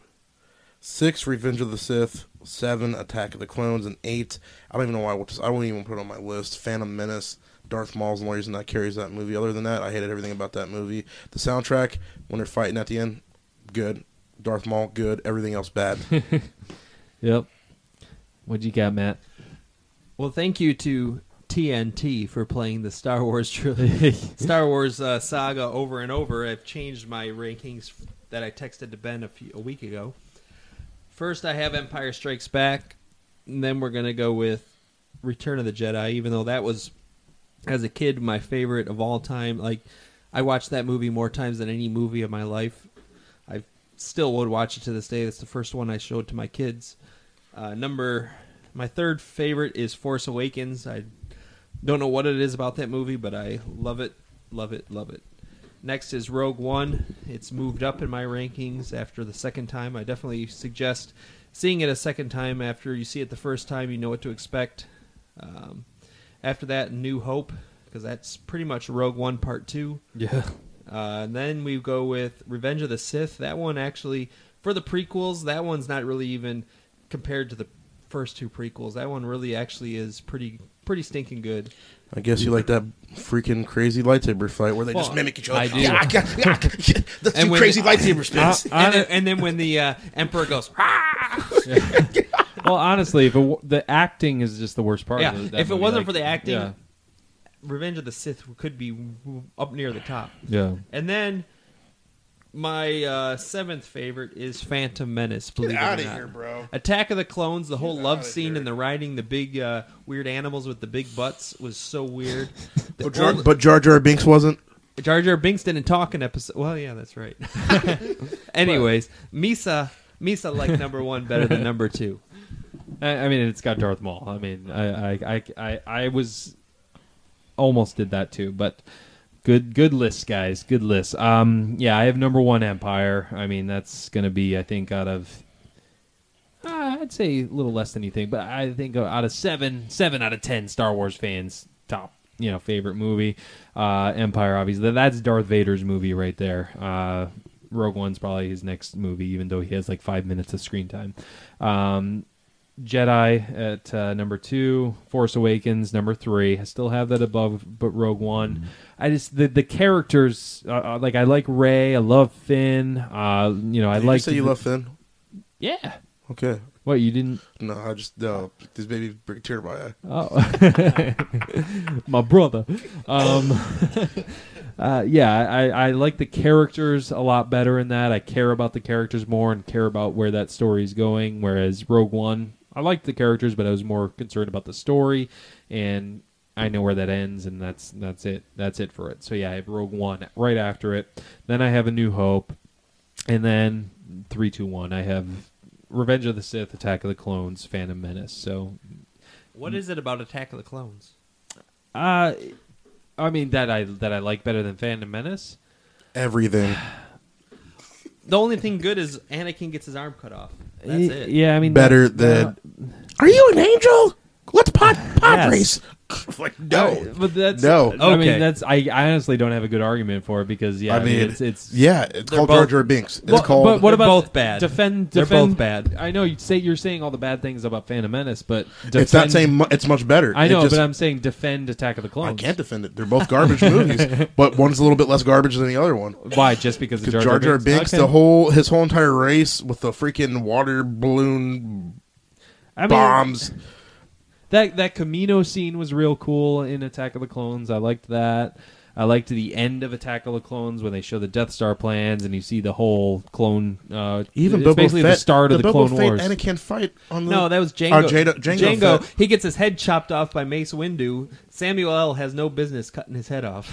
Six, Revenge of the Sith. Seven, Attack of the Clones, and eight. I don't even know why. I would- I wouldn't even put it on my list. Phantom Menace. Darth Maul's the only reason that carries that movie. Other than that, I hated everything about that movie. The soundtrack, when they're fighting at the end, good. Darth Maul, good. Everything else, bad. Yep. What'd you got, Matt? Well, thank you to TNT for playing the Star Wars trilogy, Star Wars uh, saga over and over. I've changed my rankings that I texted to Ben a, few, a week ago. First, I have Empire Strikes Back, and then we're gonna go with Return of the Jedi. Even though that was, as a kid, my favorite of all time. Like, I watched that movie more times than any movie of my life. I still would watch it to this day. That's the first one I showed to my kids. Uh, number my third favorite is Force Awakens. I don't know what it is about that movie, but I love it, love it, love it. Next is Rogue One. It's moved up in my rankings after the second time. I definitely suggest seeing it a second time after you see it the first time. You know what to expect. Um, after that, New Hope, because that's pretty much Rogue One Part Two. Yeah. Uh, and then we go with Revenge of the Sith. That one actually, for the prequels, that one's not really even compared to the first two prequels. That one really actually is pretty pretty stinking good. I guess you like that freaking crazy lightsaber fight where they just Well, mimic each other. I do. Yeah, yeah, yeah. That's And two when- crazy lightsaber spins. I- And then, and then when the uh, Emperor goes, "Ah!" Well, honestly, if it, w- the acting is just the worst part. Yeah, of that if it movie, wasn't like, for the acting, yeah, Revenge of the Sith could be up near the top. yeah. And then my uh, seventh favorite is Phantom Menace. Believe Get it or out of not. here, bro. Attack of the Clones, the whole love outta scene here. and the riding the big uh, weird animals with the big butts was so weird. The But Jar, only- but Jar Jar Binks wasn't. Jar Jar Binks didn't talk in episode. Well, yeah, that's right. Anyways, Misa Misa liked number one better than number two. I, I mean, it's got Darth Maul. I mean, I, I, I, I, I was almost did that too, but good, good list, guys. Good list. Um, yeah, I have number one Empire. I mean, that's gonna be, I think, out of. Uh, I'd say a little less than you think, but I think out of seven, seven out of ten Star Wars fans, top, you know, favorite movie, uh, Empire. Obviously, that's Darth Vader's movie right there. Uh, Rogue One's probably his next movie, even though he has like five minutes of screen time. Um, Jedi at uh, number two, Force Awakens number three. I still have that above, but Rogue One. I just the the characters uh, uh, like I like Rey. I love Finn. Uh, you know I Did like you say you love Finn. Yeah. Okay. What you didn't? No, I just no. This baby bring a tear to my eye. Oh, my brother. Um, uh, yeah, I, I like the characters a lot better in that. I care about the characters more and care about where that story is going. Whereas Rogue One, I liked the characters, but I was more concerned about the story, and I know where that ends, and that's that's it. That's it for it. So yeah, I have Rogue One right after it. Then I have A New Hope, and then three, two, one. I have Revenge of the Sith, Attack of the Clones, Phantom Menace. So What is it about Attack of the Clones? Uh, I mean that I that I like better than Phantom Menace. Everything. The only thing good is Anakin gets his arm cut off. That's it. Yeah, I mean Better than. Uh, Are you an angel? Let's pod pod Yes. race. like no. I- but that's No. I mean Okay. that's I, I honestly don't have a good argument for it because yeah, I mean, it's it's yeah, it's called both- Jar Jar Binks. It's Well, called. But what about both bad. Defend. They're both bad. I know you say you're saying all the bad things about Phantom Menace, but it's not saying mu- it's much better. I know, just- but I'm saying defend Attack of the Clones. I can't defend it. They're both garbage movies, but one's a little bit less garbage than the other one. Why? Just because of Because Jar Jar Jar Binks, Okay. the whole his whole entire race with the freaking water balloon I mean, bombs. That that Kamino scene was real cool in Attack of the Clones. I liked that. I liked the end of Attack of the Clones when they show the Death Star plans and you see the whole clone. Uh, Even it's Boba basically Fett, the start of the, Boba Clone Fett Wars. Anakin fight on the No, that was Django. Oh, Jada- Django Fett. He gets his head chopped off by Mace Windu. Samuel L. has no business cutting his head off.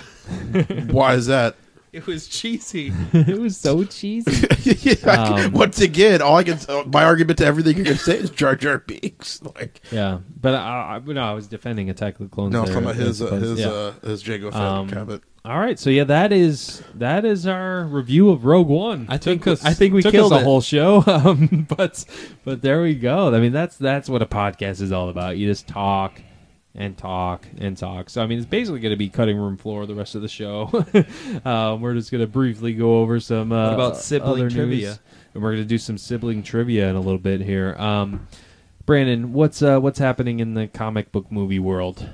Why is that? It was cheesy. it was so cheesy. yeah, Um, once again, all I can uh, my argument to everything you're gonna say is Jar Jar Binks. Like, Yeah, but I, I, no, I was defending Attack of the Clones. no, there, from his I uh, his Yeah. uh, his Jago Fett Um, habit. All right, so yeah, that is that is our review of Rogue One. I think- Took us, I think we took killed us a whole show, um, but but there we go. I mean, that's that's what a podcast is all about. You just talk and talk and talk. So I mean, it's basically going to be cutting room floor the rest of the show. um, we're just going to briefly go over some. Uh, What about sibling other news. trivia? and we're going to do some sibling trivia in a little bit here. Um, Brandon, what's uh, what's happening in the comic book movie world?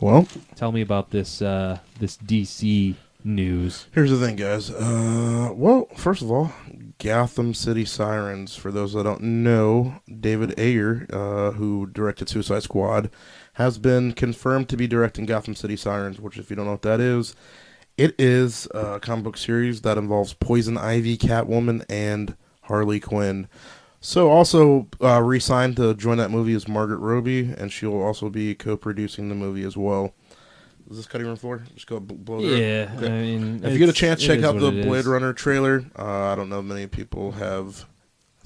Well, Tell me about this uh, this DC news. here's the thing, guys. Uh, well, first of all, Gotham City Sirens. For those that don't know, David Ayer, uh, who directed Suicide Squad, has been confirmed to be directing Gotham City Sirens. Which, if you don't know what that is, it is a comic book series that involves Poison Ivy, Catwoman, and Harley Quinn. So, also uh, re-signed to join that movie is Margaret Robbie, and she'll also be co-producing the movie as well. Is this cutting room floor? Just go blow it? Yeah, Okay. I mean, If you get a chance, check out the Blade is. Runner trailer. Uh, I don't know if many people have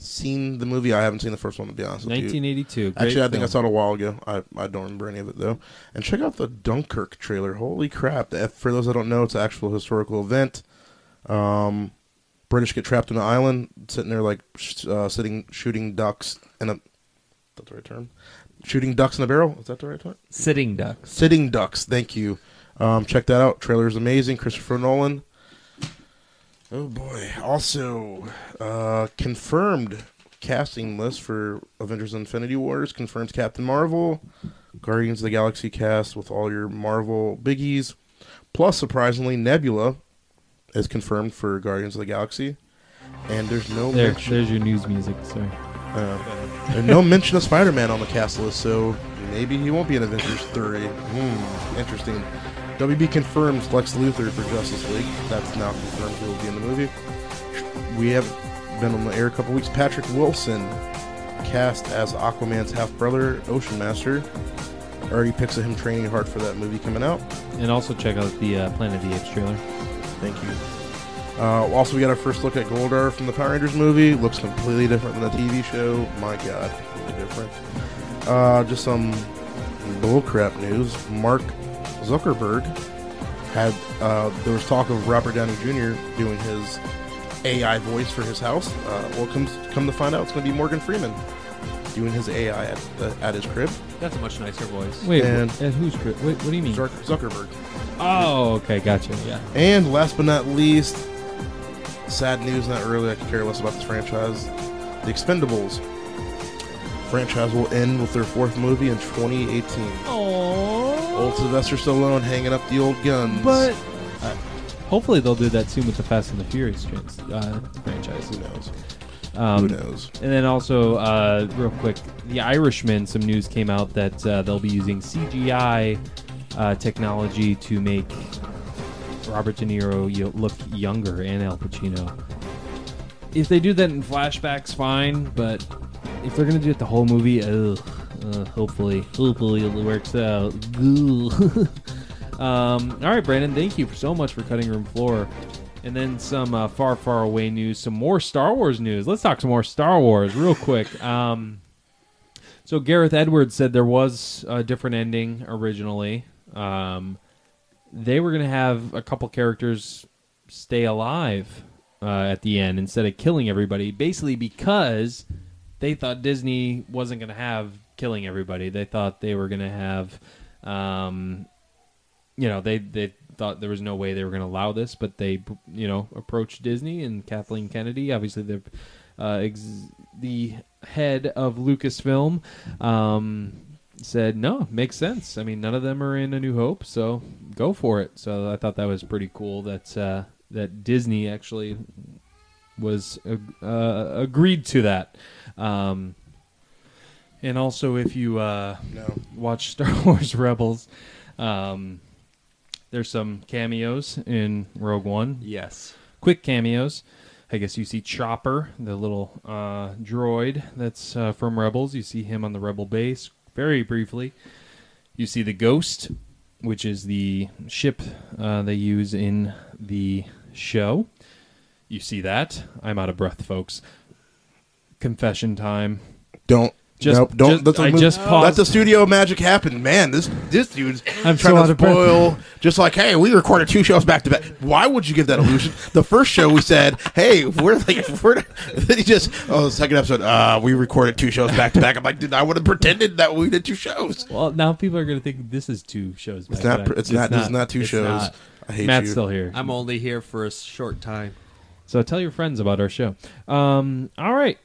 seen the movie. I haven't seen the first one to be honest with you. 1982. great Actually, I think I saw it a while ago. I, I don't remember any of it though. And check out the Dunkirk trailer. Holy crap! If- For those that don't know, it's an actual historical event. Um, British get trapped on an island, sitting there like uh, sitting shooting ducks in a. That's the right term. Shooting ducks in a barrel. Is that the right term? Sitting ducks. Sitting Ducks. Thank you. Um, check that out. Trailer is amazing. Christopher Nolan. Oh boy. Also, uh, confirmed casting list for Avengers Infinity Wars confirms Captain Marvel, Guardians of the Galaxy cast with all your Marvel biggies. Plus, surprisingly, Nebula is confirmed for Guardians of the Galaxy. And there's no There, mention. there's your news music. Sorry. Uh, and no mention of Spider-Man on the cast list, so maybe he won't be in Avengers 3. Hmm, interesting. WB confirms Lex Luthor for Justice League. That's now confirmed he will be in the movie. We have been on the air a couple weeks. Patrick Wilson cast as Aquaman's half brother, Ocean Master. Already picks of him training hard for that movie coming out. And also check out the uh, Planet of the Apes trailer. Thank you. Uh, also, we got our first look at Goldar from the Power Rangers movie. Looks completely different than the TV show. My God, completely different. Uh, just some bullcrap news. Mark Zuckerberg had uh, there was talk of Robert Downey Jr. doing his AI voice for his house. Uh, well, come come to find out, it's going to be Morgan Freeman doing his AI at the, at his crib. That's a much nicer voice. Wait, And- wh- and who's cri- wait, what do you mean? Zuckerberg. Oh, okay, gotcha. Yeah. And last but not least, sad news, not really, I could care less about this franchise. The Expendables franchise will end with their fourth movie in 2018. Oh, Old Sylvester Stallone hanging up the old guns. but uh, hopefully they'll do that soon with the Fast and the Furious trans- uh, franchise. who knows? Um, who knows? And then also, uh, real quick, The Irishman. Some news came out that uh, they'll be using CGI uh, technology to make Robert De Niro y- look younger and Al Pacino. If they do that in flashbacks, fine. But if they're gonna do it the whole movie, ugh, uh, hopefully, hopefully it works out. Um, all right, Brandon, thank you so much for cutting room floor. And then some uh, far, far away news, some more Star Wars news. Let's talk some more Star Wars real quick. Um, so Gareth Edwards said there was a different ending originally. Um, they were going to have a couple characters stay alive uh, at the end instead of killing everybody, basically because they thought Disney wasn't going to have killing everybody. They thought they were going to have, um, you know, they they thought there was no way they were going to allow this, but they, you know, approached Disney and Kathleen Kennedy, obviously the uh, ex- the head of Lucasfilm, um, said no, makes sense. I mean, none of them are in A New Hope, so go for it. So I thought that was pretty cool that uh, that Disney actually was uh, uh, agreed to that. Um, and also, if you uh, No. watch Star Wars Rebels, um, there's some cameos in Rogue One. Yes. Quick cameos. I guess you see Chopper, the little uh, droid that's uh, from Rebels. You see him on the Rebel base very briefly. You see the Ghost which is the ship uh, they use in the show. You see that? I'm out of breath, folks. Confession time. Don't. Just- nope, don't. just- let the I move- just paused. Let the studio magic happen, man. This this dude's I'm trying so to of spoil. Just like, hey, we recorded two shows back to back. Why would you give that illusion? the first show we said, hey, we're like, we're. Then he just, oh, the second episode, uh, we recorded two shows back to back. I'm like, dude, I would have pretended that we did two shows. Well, now people are going to think this is two shows. It's back not. to back. It's, not. This is not two it's shows. not. I hate Matt's you. still here. I'm only here for a short time. So tell your friends about our show. Um, all right.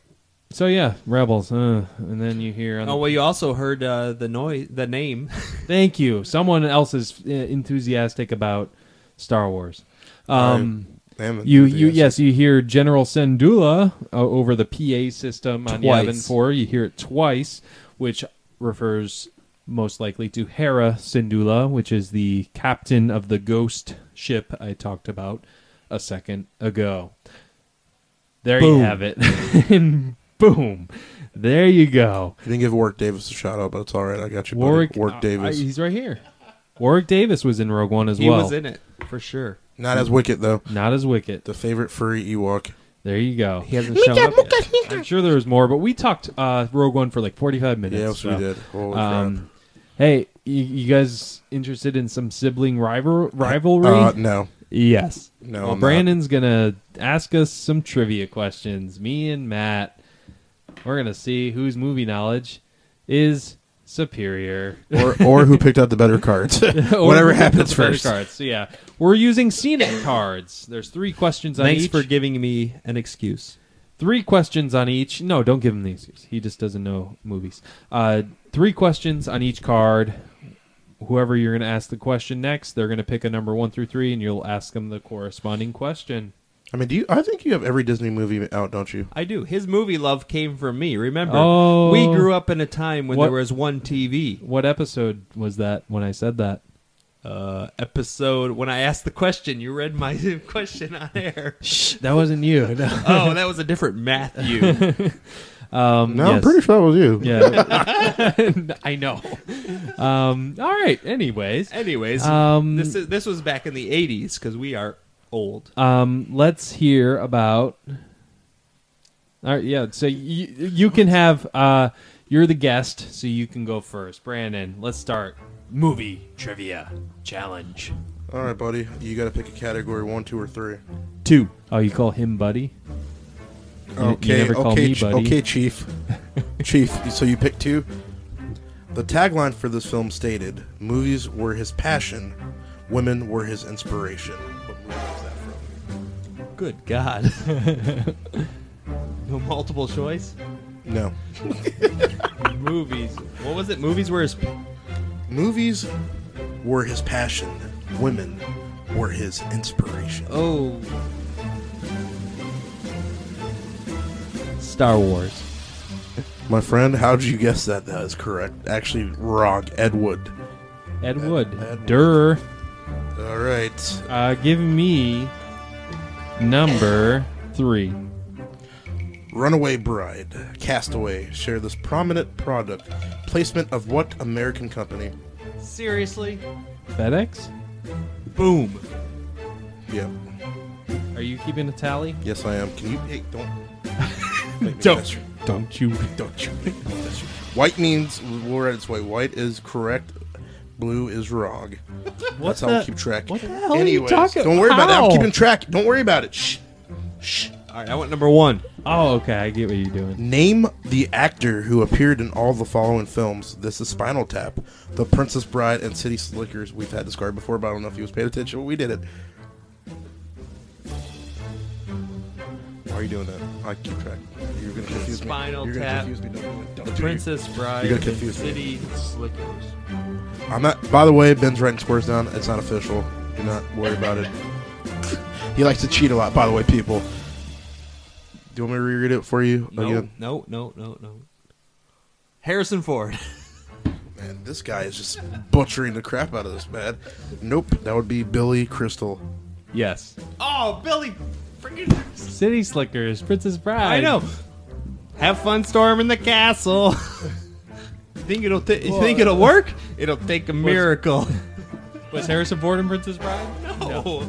So yeah, Rebels, uh, and then you hear. Oh well, you also heard uh, the noise, the name. Thank you. Someone else is uh, enthusiastic about Star Wars. Um, I am you, you, yes, you hear General Syndulla uh, over the PA system on Twice. Yavin Four. You hear it twice, which refers most likely to Hera Syndulla, which is the captain of the ghost ship I talked about a second ago. There you have it. and boom. There you go. You didn't give Warwick Davis a shout out, but it's all right. I got you, buddy. Warwick, Warwick uh, Davis. uh, he's right here. Warwick Davis was in Rogue One as he well. He was in it for sure. Not as Wicket though. Not as Wicket. The favorite furry Ewok. There you go. He hasn't shown up yet. I'm sure there was more, but we talked uh, Rogue One for like 45 minutes. Yes, we did. Holy crap. Um, hey, you, you guys interested in some sibling rival rivalry? Uh, no, yes. no. well, I'm not. Brandon's gonna ask us some trivia questions. Me and Matt, we're gonna see whose movie knowledge is superior. or or who picked out the better cards. Whatever happens the better first. Cards. So yeah, we're using Scene It cards. There's three questions on Thanks each. for giving me an excuse. three questions on each. No, don't give him the excuse. He just doesn't know movies. Uh, three questions on each card. Whoever you're going to ask the question next, they're going to pick a number one through three, and you'll ask them the corresponding question. I mean, do you? I think you have every Disney movie out, don't you? I do. His movie love came from me. Remember, Oh. we grew up in a time when What- there was one TV. What episode was that when I said that? Uh, episode when I asked the question, you read my question on air. Shh, that wasn't you. No. oh, that was a different Matthew. Um, No, I'm yes. pretty sure it was you. Yeah, I know. Um, all right. Anyways, Anyways, Um, this is, this was back in the '80s because we are old. Um, let's hear about. All right, yeah. So you you can have uh, you're the guest, so you can go first. Brandon, let's start movie trivia challenge. All right, buddy. You got to pick a category one, two, or three. Two. Oh, you call him buddy? You- you Okay. never call okay. me ch- buddy. Okay, Chief. Chief. So you pick two. The tagline for this film stated: "Movies were his passion, women were his inspiration." Good God. no multiple choice. No. Movies. What was it? Movies were his. Movies were his passion, women were his inspiration. Oh, Star Wars. My friend, how'd you guess that? That is correct. Actually, wrong. Ed Wood. Ed Wood. Ed Wood. Durr. All right. Uh, give me number three. Runaway Bride, Castaway share this prominent product placement of what American company? seriously? FedEx. Boom. Yep. Are you keeping a tally? Yes, I am. Can you? Hey, don't. Don't. you- Don't you? Don't you? make me mess you. White means we're at its way. White is correct. Blue is wrong. That's how I keep track. what the hell are you Anyways, talking- don't worry about it. How? I'm keeping track. Don't worry about it. Shh. Shh. All right, I went number one. Oh, okay. I get what you're doing. Name the actor who appeared in all the following films. This is Spinal Tap, The Princess Bride, and City Slickers. We've had this card before, but I don't know if you was paying attention. But we did it. Why are you doing that? I keep track. You're gonna confuse Spinal me. You're Tap, gonna confuse me. Don't do it. Don't The do it. Princess Bride. You're gonna confuse me. City Slickers. I'm not. By the way, Ben's writing scores down. It's not official. Do not worry about it. he likes to cheat a lot. By the way, people. Do you want me to reread it for you No, again? no, no, no, no. Harrison Ford. Man, this guy is just butchering the crap out of this, man. Nope, that would be Billy Crystal. Yes. Oh, Billy freaking. City Slickers, Princess Bride. I know. Have fun storming the castle. think it'll t- you think it'll work? It'll take a miracle. Was Harrison Ford in Princess Bride? No.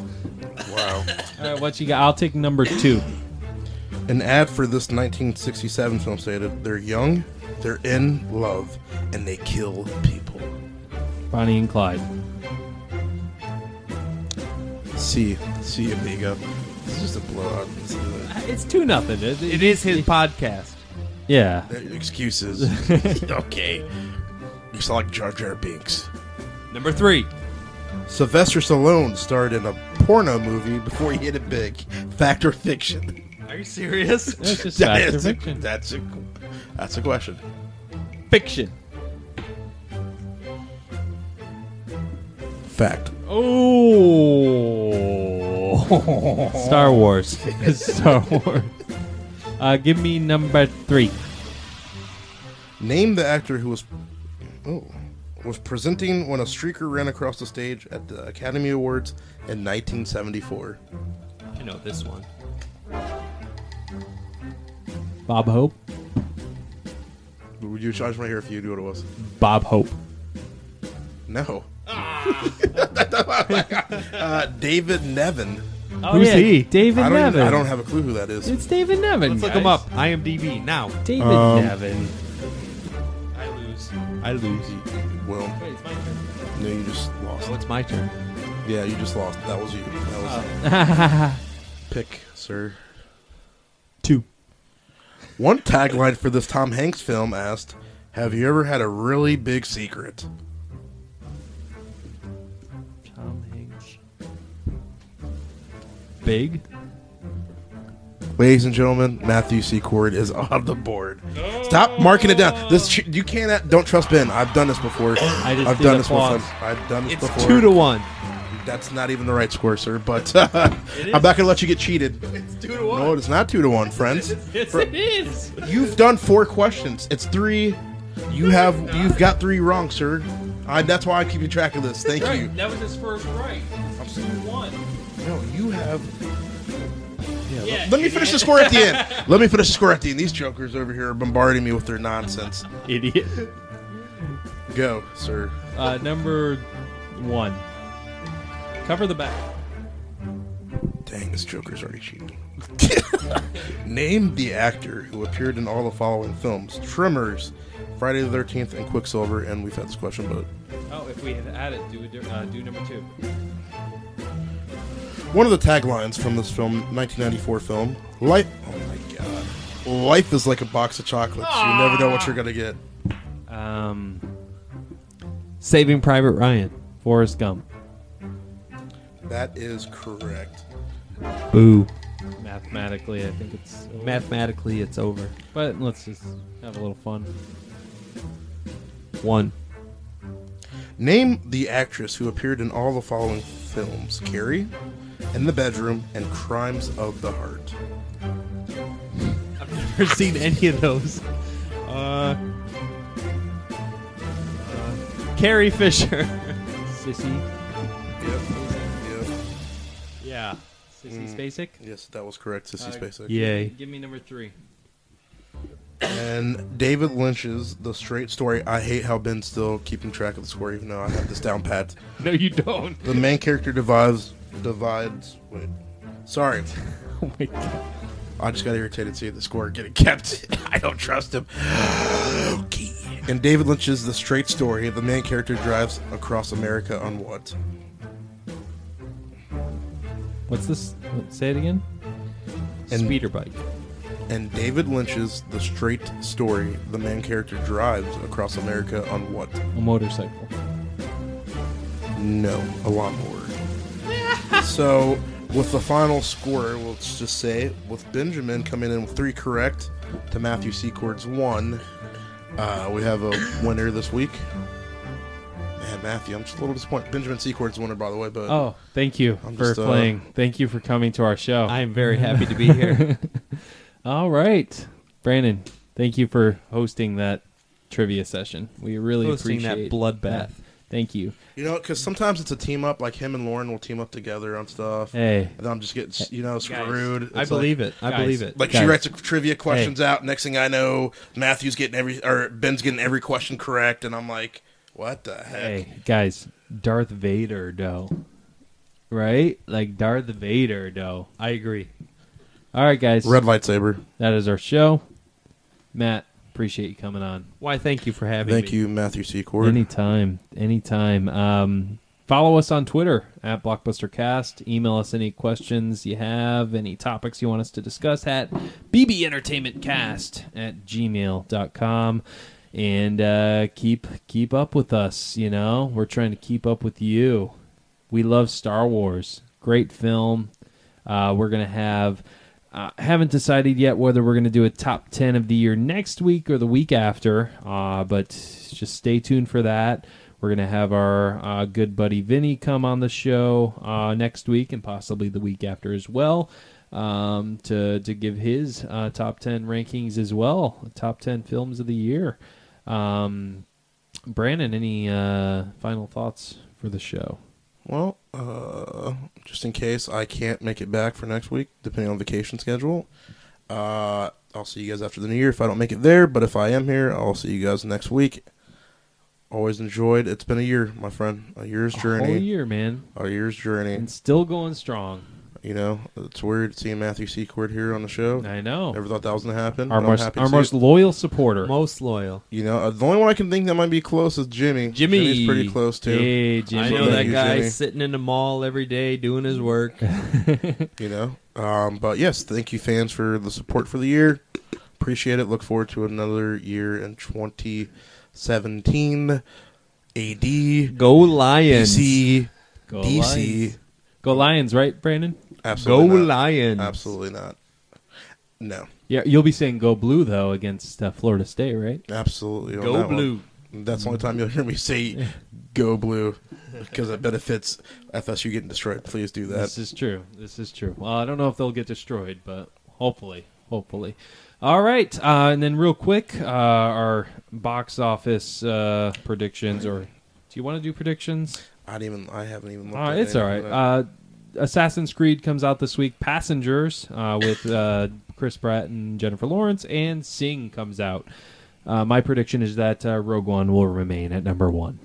Wow. All right, what you got? I'll take number two. An ad for this 1967 film stated, "They're young, they're in love, and they kill people." Bonnie and Clyde. See, see, amigo. It's just a blowout. It's, uh, two nothing. It, It is his podcast. Yeah. excuses. okay. You sound like Jar Jar Binks. Number three. Sylvester Stallone starred in a porno movie before he hit it big. Fact or fiction? Are you serious? It's just That fact or is a- fiction. that's a that's a question. Fiction. Fact. Oh. Star Wars. Star Wars. Uh, give me number three. Name the actor who was oh was presenting when a streaker ran across the stage at the Academy Awards in 1974. I know this one. Bob Hope. Would you charge right here if you knew what it was? Bob Hope. No. uh, David Niven. Oh, Who's he? David I don't, even- Niven. I don't have a clue who that is. It's David Niven. Let's look guys. him up. IMDb now. David Um, Niven. I lose. I lose. Well, Wait, it's my turn. no, you just lost. Oh, it's my turn. Yeah, you just lost. That was you. That was Oh. pick, sir. Two. One tagline for this Tom Hanks film asked, "Have you ever had a really big secret?" Big. Ladies and gentlemen, Matthew Secord is on the board. Stop marking it down. This you can't. Don't trust Ben. I've done this before. I just I've done this applause. before. I've done this It's before. two to one. That's not even the right score, sir. But uh, I'm not gonna let you get cheated. It's two to one. No, it's not two to one, friends. Yes, For- it is. You've done four questions. It's three. You have. You've got three wrong, sir. I, that's why I keep you track of this. Thank you. That was his first right. Two to one. No, you have. Yeah, Yeah, let, let me finish the score at the end. Let me finish the score at the end. These jokers over here are bombarding me with their nonsense. Idiot. Go, sir. Uh, number one. Cover the back. Dang, this joker's already cheating. Name the actor who appeared in all the following films: Tremors, Friday the Thirteenth, and Quicksilver. And we've had this question, but Oh, if we had added, do uh, do number two. One of the taglines from this film, 1994 film, life. Oh my god, life is like a box of chocolates. You never know what you're gonna get. Um, Saving Private Ryan. Forrest Gump. That is correct. Boo. Mathematically, I think it's. over. Mathematically, it's over. But let's just have a little fun. One. Name the actress who appeared in all the following films: Carrie, In the Bedroom, and Crimes of the Heart. I've never seen any of those. Uh, uh, Carrie Fisher. Sissy. Yep. Yep. yeah. Sissy Spacek. Yes, that was correct. Sissy Uh, Spacek. Yay. Give me number three. And David Lynch's The Straight Story. I hate how Ben's still keeping track of the score, even though I have this down pat. No, you don't. The main character divides. Divides. Wait. Sorry. Oh my god. I just got irritated seeing the score getting kept. I don't trust him. okay. In David Lynch's The Straight Story, the main character drives across America on what? What's this? What- Say it again. And- Speeder bike. In David Lynch's The Straight Story, the main character drives across America on what? A motorcycle. No, a lawnmower. So, with the final score, let's just say, with Benjamin coming in with three correct to Matthew Secord's one, uh, we have a winner this week. Man, Matthew, I'm just a little disappointed. Benjamin Secord's the winner, by the way, but Oh, thank you I'm for just, uh, playing. Thank you for coming to our show. I am very happy to be here. All right, Brandon. Thank you for hosting that trivia session. We really Hosting that appreciate bloodbath. That. Thank you. you know, because sometimes it's a team up. Like him and Lauren will team up together on stuff. Hey, And then I'm just getting, you know, screwed. I believe like, it. I Guys, believe it. Like Guys. she writes the trivia questions out. Next thing I know, Matthew's getting every or Ben's getting every question correct, and I'm like, What the heck? Hey, guys, Darth Vader, though. Right? Like Darth Vader, though. I agree. All right, guys. Red lightsaber. That is our show. Matt, appreciate you coming on. Why? Thank you for having me. Thank you, Matthew Secord. Anytime, anytime. Um, follow us on Twitter at BlockbusterCast. Email us any questions you have, any topics you want us to discuss at BBEntertainmentCast at gmail.com. And uh, keep keep up with us. You know, we're trying to keep up with you. We love Star Wars. Great film. Uh, we're gonna have. Uh, haven't decided yet whether we're going to do a top 10 of the year next week or the week after, uh, but just stay tuned for that. We're going to have our uh, good buddy Vinny come on the show uh, next week and possibly the week after as well um, to, to give his uh, top 10 rankings as well, top 10 films of the year. Um, Brandon, any uh, final thoughts for the show? Well, uh, just in case I can't make it back for next week, depending on vacation schedule, uh, I'll see you guys after the new year if I don't make it there. But if I am here, I'll see you guys next week. Always enjoyed. It's been a year, my friend. A year's journey. A whole year, man. A year's journey. And still going strong. You know, it's weird seeing Matthew Secord here on the show. I know. Never thought that was gonna happen. Our but I'm most, happy our see most it. loyal supporter. Most loyal. You know, uh, the only one I can think that might be close is Jimmy. Jimmy. Jimmy's pretty close too. Hey, Jimmy. I know Thank that you, guy Jimmy. sitting in the mall every day doing his work. You know, um, but yes, thank you fans for the support for the year. Appreciate it. Look forward to another year in 2017. AD, Go Lions. DC, Go DC. Lions. Go Lions, right, Brandon? Go Absolutely not. Lions. Absolutely not. No, Yeah, you'll be saying go blue though against uh, Florida State, right? absolutely. on Go that one. Blue. That's the only time you'll hear me say "Go Blue" because it benefits FSU getting destroyed. Please do that. This is true. This is true. Well, I don't know if they'll get destroyed, but hopefully, hopefully. All right, uh, and then real quick, uh, our box office uh, predictions, or do you want to do predictions? I didn't even. I haven't even. Looked Uh, at it's all any right. of that. Uh, Assassin's Creed comes out this week. Passengers uh, with uh, Chris Pratt and Jennifer Lawrence, and Sing comes out. Uh, my prediction is that uh, Rogue One will remain at number one.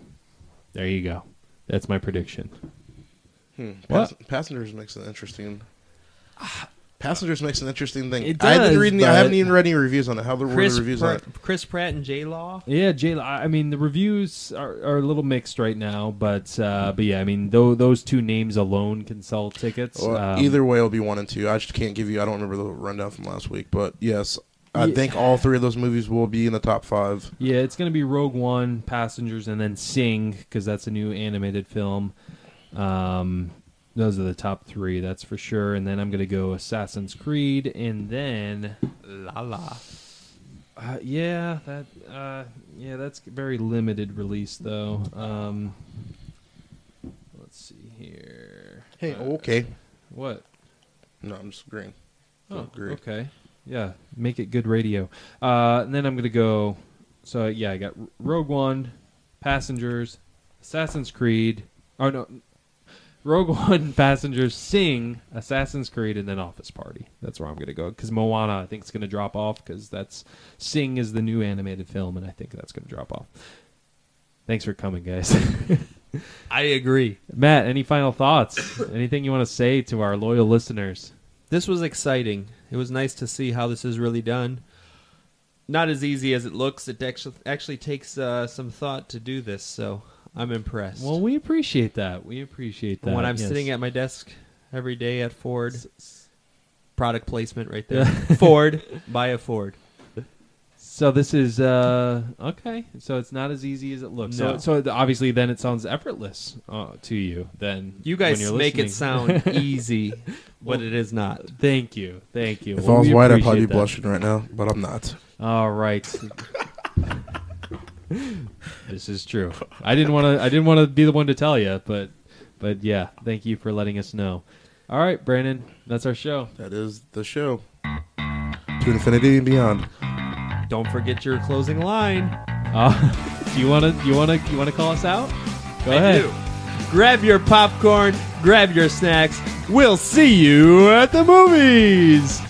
There you go. That's my prediction. Hmm. What? Pass- Passengers makes an interesting. Passengers makes an interesting thing. It I've been does, reading. The, I but- haven't even read any reviews on it. How the, what are Chris, the reviews on Pratt, it? Chris Pratt and J Law. Yeah, Jay. Law I mean, the reviews are, are a little mixed right now, but uh, but yeah, I mean, though those two names alone can sell tickets. Well, Um, either way, it'll be one and two. I just can't give you. I don't remember the rundown from last week, but yes, I Yeah. think all three of those movies will be in the top five. Yeah, it's going to be Rogue One, Passengers, and then Sing because that's a new animated film. Um, those are the top three, that's for sure. And then I'm going to go Assassin's Creed, and then La la. uh, yeah, that uh, yeah, that's very limited release though. Um, let's see here. Hey, Uh, okay. what? No, I'm just agreeing. Oh, agree. okay. Yeah, make it good radio. Uh, and then I'm gonna go. So yeah, I got Rogue One, Passengers, Assassin's Creed. Oh no, Rogue One, Passengers, Sing, Assassin's Creed, and then Office Party. That's where I'm gonna go because Moana I think is gonna drop off because that's Sing is the new animated film, and I think that's gonna drop off. Thanks for coming, guys. I agree. Matt, any final thoughts? Anything you want to say to our loyal listeners? This was exciting. It was nice to see how this is really done. Not as easy as it looks. It actually actually takes uh, some thought to do this, so I'm impressed. Well, we appreciate that. We appreciate that. when I'm yes. sitting at my desk every day at Ford, product placement right there. Ford, buy a Ford. So this is uh okay. So it's not as easy as it looks. No. So so obviously then it sounds effortless uh, to you. Then You when guys you're make it sound easy, but Well, it is not. Thank you, thank you. If Well, I was white, I'd probably be blushing right now, but I'm not. All right. this is true. I didn't want to. I didn't want to be the one to tell you, but but yeah. Thank you for letting us know. All right, Brandon. That's our show. That is the show. To infinity and beyond. Don't forget your closing line. Uh, do you want to? You want to? You want to call us out? Go I ahead. do. Grab your popcorn, grab your snacks. We'll see you at the movies.